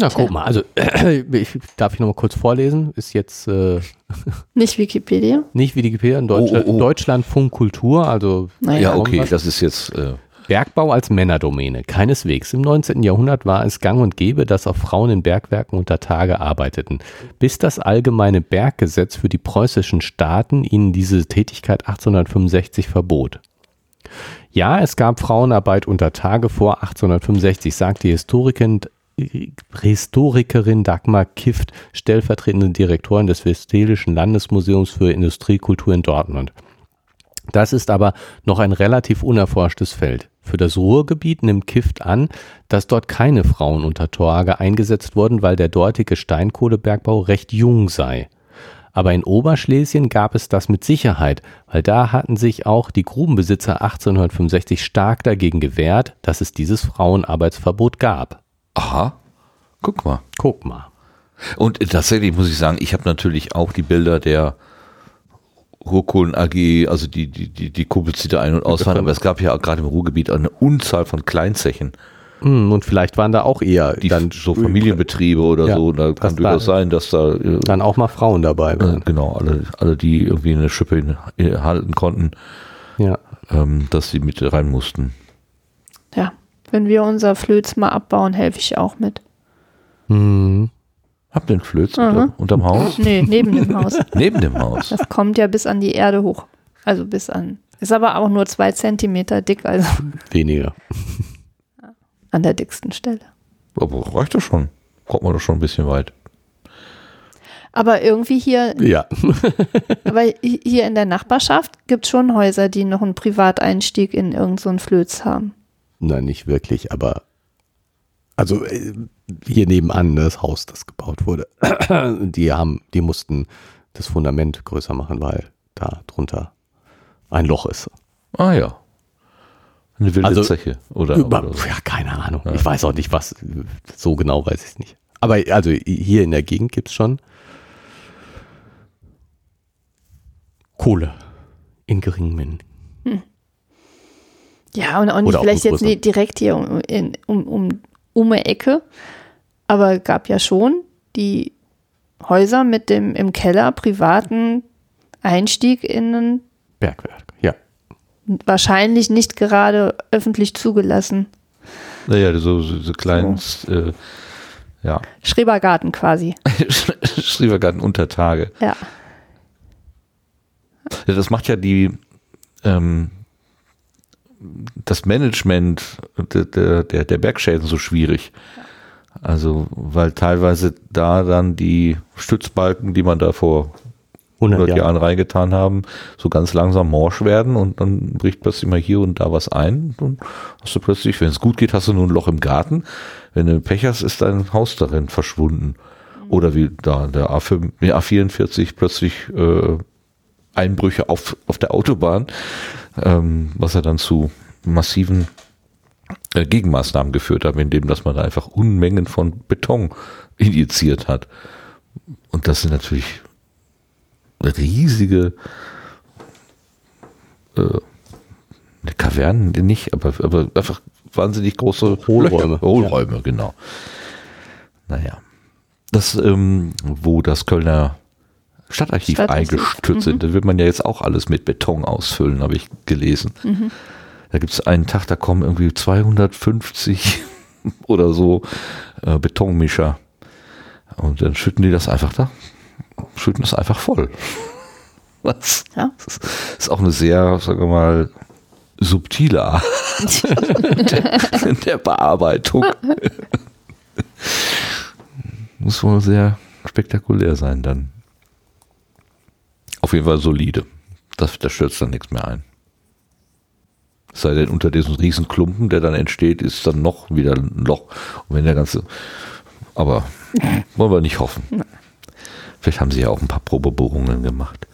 Na, guck mal, also <clears throat> ich, darf ich noch mal kurz vorlesen? Ist jetzt äh, <laughs> Nicht Wikipedia. nicht Wikipedia, in Deutschland, Oh, oh, oh. Deutschlandfunk Kultur, also Naja. Ja, okay, das ist jetzt, äh, Bergbau als Männerdomäne. Keineswegs. Im 19. Jahrhundert war es gang und gäbe, dass auch Frauen in Bergwerken unter Tage arbeiteten, bis das allgemeine Berggesetz für die preußischen Staaten ihnen diese Tätigkeit 1865 verbot. Ja, es gab Frauenarbeit unter Tage vor 1865, sagt die Historikerin, Historikerin Dagmar Kift, stellvertretende Direktorin des Westfälischen Landesmuseums für Industriekultur in Dortmund. Das ist aber noch ein relativ unerforschtes Feld. Für das Ruhrgebiet nimmt Kift an, dass dort keine Frauen unter Torage eingesetzt wurden, weil der dortige Steinkohlebergbau recht jung sei. Aber in Oberschlesien gab es das mit Sicherheit, weil da hatten sich auch die Grubenbesitzer 1865 stark dagegen gewehrt, dass es dieses Frauenarbeitsverbot gab. Aha, guck mal. Guck mal. Und tatsächlich muss ich sagen, ich habe natürlich auch die Bilder der Ruhrkohlen AG, also die, die, die, die Kumpels, die da ein- und ausfahren, aber es gab ja gerade im Ruhrgebiet eine Unzahl von Kleinzechen, Hm, Und vielleicht waren da auch eher die dann, so Familienbetriebe oder Ja, so, da das kann durchaus sein, dass da äh, dann auch mal Frauen dabei waren. genau, alle, alle, die irgendwie eine Schippe in, in, halten konnten, Ja. ähm, dass sie mit rein mussten. Ja. Wenn wir unser Flöz mal abbauen, helfe ich auch mit. Hm. Habt ihr einen Flöz Mhm. unter, unterm Haus? Nee, neben dem Haus. <laughs> Neben dem Haus. Das kommt ja bis an die Erde hoch. Also bis an. Ist aber auch nur zwei Zentimeter dick, also Weniger. <laughs> an der dicksten Stelle. Aber reicht doch schon. Kommt man doch schon ein bisschen weit. Aber irgendwie hier, Ja. <laughs> aber hi- hier in der Nachbarschaft gibt es schon Häuser, die noch einen Privateinstieg in irgendeinen so Flöz haben. Nein, nicht wirklich, aber also äh, hier nebenan das Haus, das gebaut wurde, <clears throat> die haben, die mussten das Fundament größer machen, weil da drunter ein Loch ist. Ah ja. Eine wilde Also, Zeche. Oder, Über, oder so. ja, keine Ahnung. Ich weiß auch nicht, was, so genau weiß ich es nicht. Aber also hier in der Gegend gibt es schon Kohle in geringen Mengen. Ja, und auch nicht vielleicht jetzt nicht direkt hier um, in, um, um, um eine Ecke, aber gab ja schon die Häuser mit dem im Keller privaten Einstieg in ein Bergwerk, ja. wahrscheinlich nicht gerade öffentlich zugelassen. Naja, so, so, so kleinen, äh, ja, Schrebergarten quasi. <laughs> Schrebergarten unter Tage. Ja. Ja, das macht ja die, ähm, das Management der, der, der, Bergschäden so schwierig. Also, weil teilweise da dann die Stützbalken, die man da vor 100 100 Jahren reingetan haben, so ganz langsam morsch werden und dann bricht plötzlich mal hier und da was ein. Und hast du plötzlich, wenn es gut geht, hast du nur ein Loch im Garten. Wenn du Pech hast, ist dein Haus darin verschwunden. Oder wie da der A5, nee, A44 plötzlich äh, Einbrüche auf, auf der Autobahn, ähm, was er dann zu massiven äh, Gegenmaßnahmen geführt hat, indem dass man da einfach Unmengen von Beton injiziert hat. Und das sind natürlich riesige äh, Kavernen nicht, aber, aber einfach wahnsinnig große Hohlräume. Löcher. <laughs> Hohlräume, genau. Naja. Das, ähm, wo das Kölner Stadtarchiv, Stadtarchiv. eingestürzt sind, da wird man ja jetzt auch alles mit Beton ausfüllen, habe ich gelesen. Da gibt es einen Tag, da kommen irgendwie 250 <laughs> oder so äh, Betonmischer. Und dann schütten die das einfach da, schütten es einfach voll. <laughs> Was? Ja. Das ist auch eine sehr, sagen wir mal, subtile Art der, der Bearbeitung. <laughs> Muss wohl sehr spektakulär sein dann. Auf jeden Fall solide. Das, da stürzt dann nichts mehr ein. Es sei denn, unter diesem riesen Klumpen, der dann entsteht, ist dann noch wieder ein Loch. Und wenn der ganze. Aber <laughs> wollen wir nicht hoffen. Vielleicht haben sie ja auch ein paar Probebohrungen gemacht.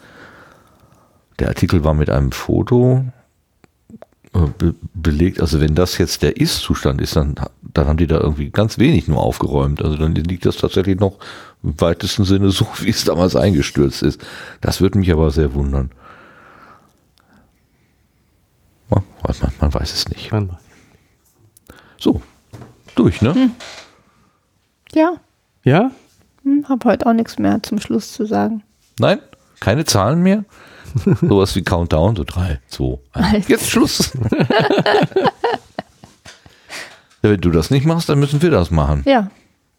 Der Artikel war mit einem Foto äh, be belegt. Also wenn das jetzt der Ist-Zustand ist, dann, dann haben die da irgendwie ganz wenig nur aufgeräumt. Also dann liegt das tatsächlich noch im weitesten Sinne so, <laughs> wie es damals eingestürzt ist. Das würde mich aber sehr wundern. Man, man, man weiß es nicht. So, durch, ne? Ja, Ja? hm, habe heute auch nichts mehr zum Schluss zu sagen. Nein? Keine Zahlen mehr? <laughs> Sowas wie Countdown, so drei, zwei. Eins. Jetzt Schluss. <laughs> ja, wenn du das nicht machst, dann müssen wir das machen. Ja,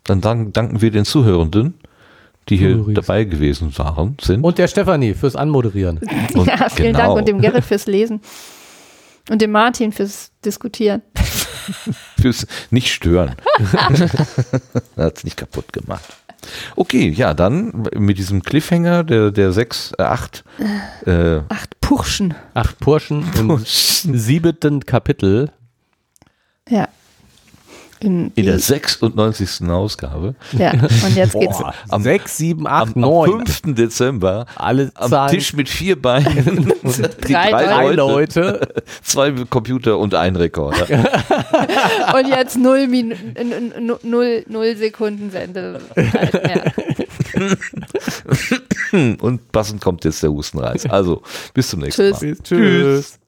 Dann dank, danken wir den Zuhörenden, die hier Zuhöris. dabei gewesen waren, sind. Und der Stefanie fürs Anmoderieren. <laughs> Und ja vielen genau. Dank und dem Gerrit fürs Lesen. Und dem Martin fürs Diskutieren. <laughs> fürs nicht stören. <laughs> Hat es nicht kaputt gemacht. Okay, ja, dann mit diesem Cliffhanger der, der sechs, äh, acht, äh, Acht Purschen. Acht Burschen im siebten Kapitel. Ja. In, in der 96. Ausgabe ja, und jetzt geht's. Boah, Am- sechs, sieben, am, acht, am neun. 5. Dezember Alle am. Tisch mit vier Beinen, <laughs> die Drei Drei Leute, Leute. <laughs> zwei Computer und ein Rekorder. <laughs> Und jetzt null, Min null, null Sekunden Sende. Und passend kommt jetzt der Hustenreiz. Also, bis zum nächsten Tschüss. Mal. Tschüss. Tschüss.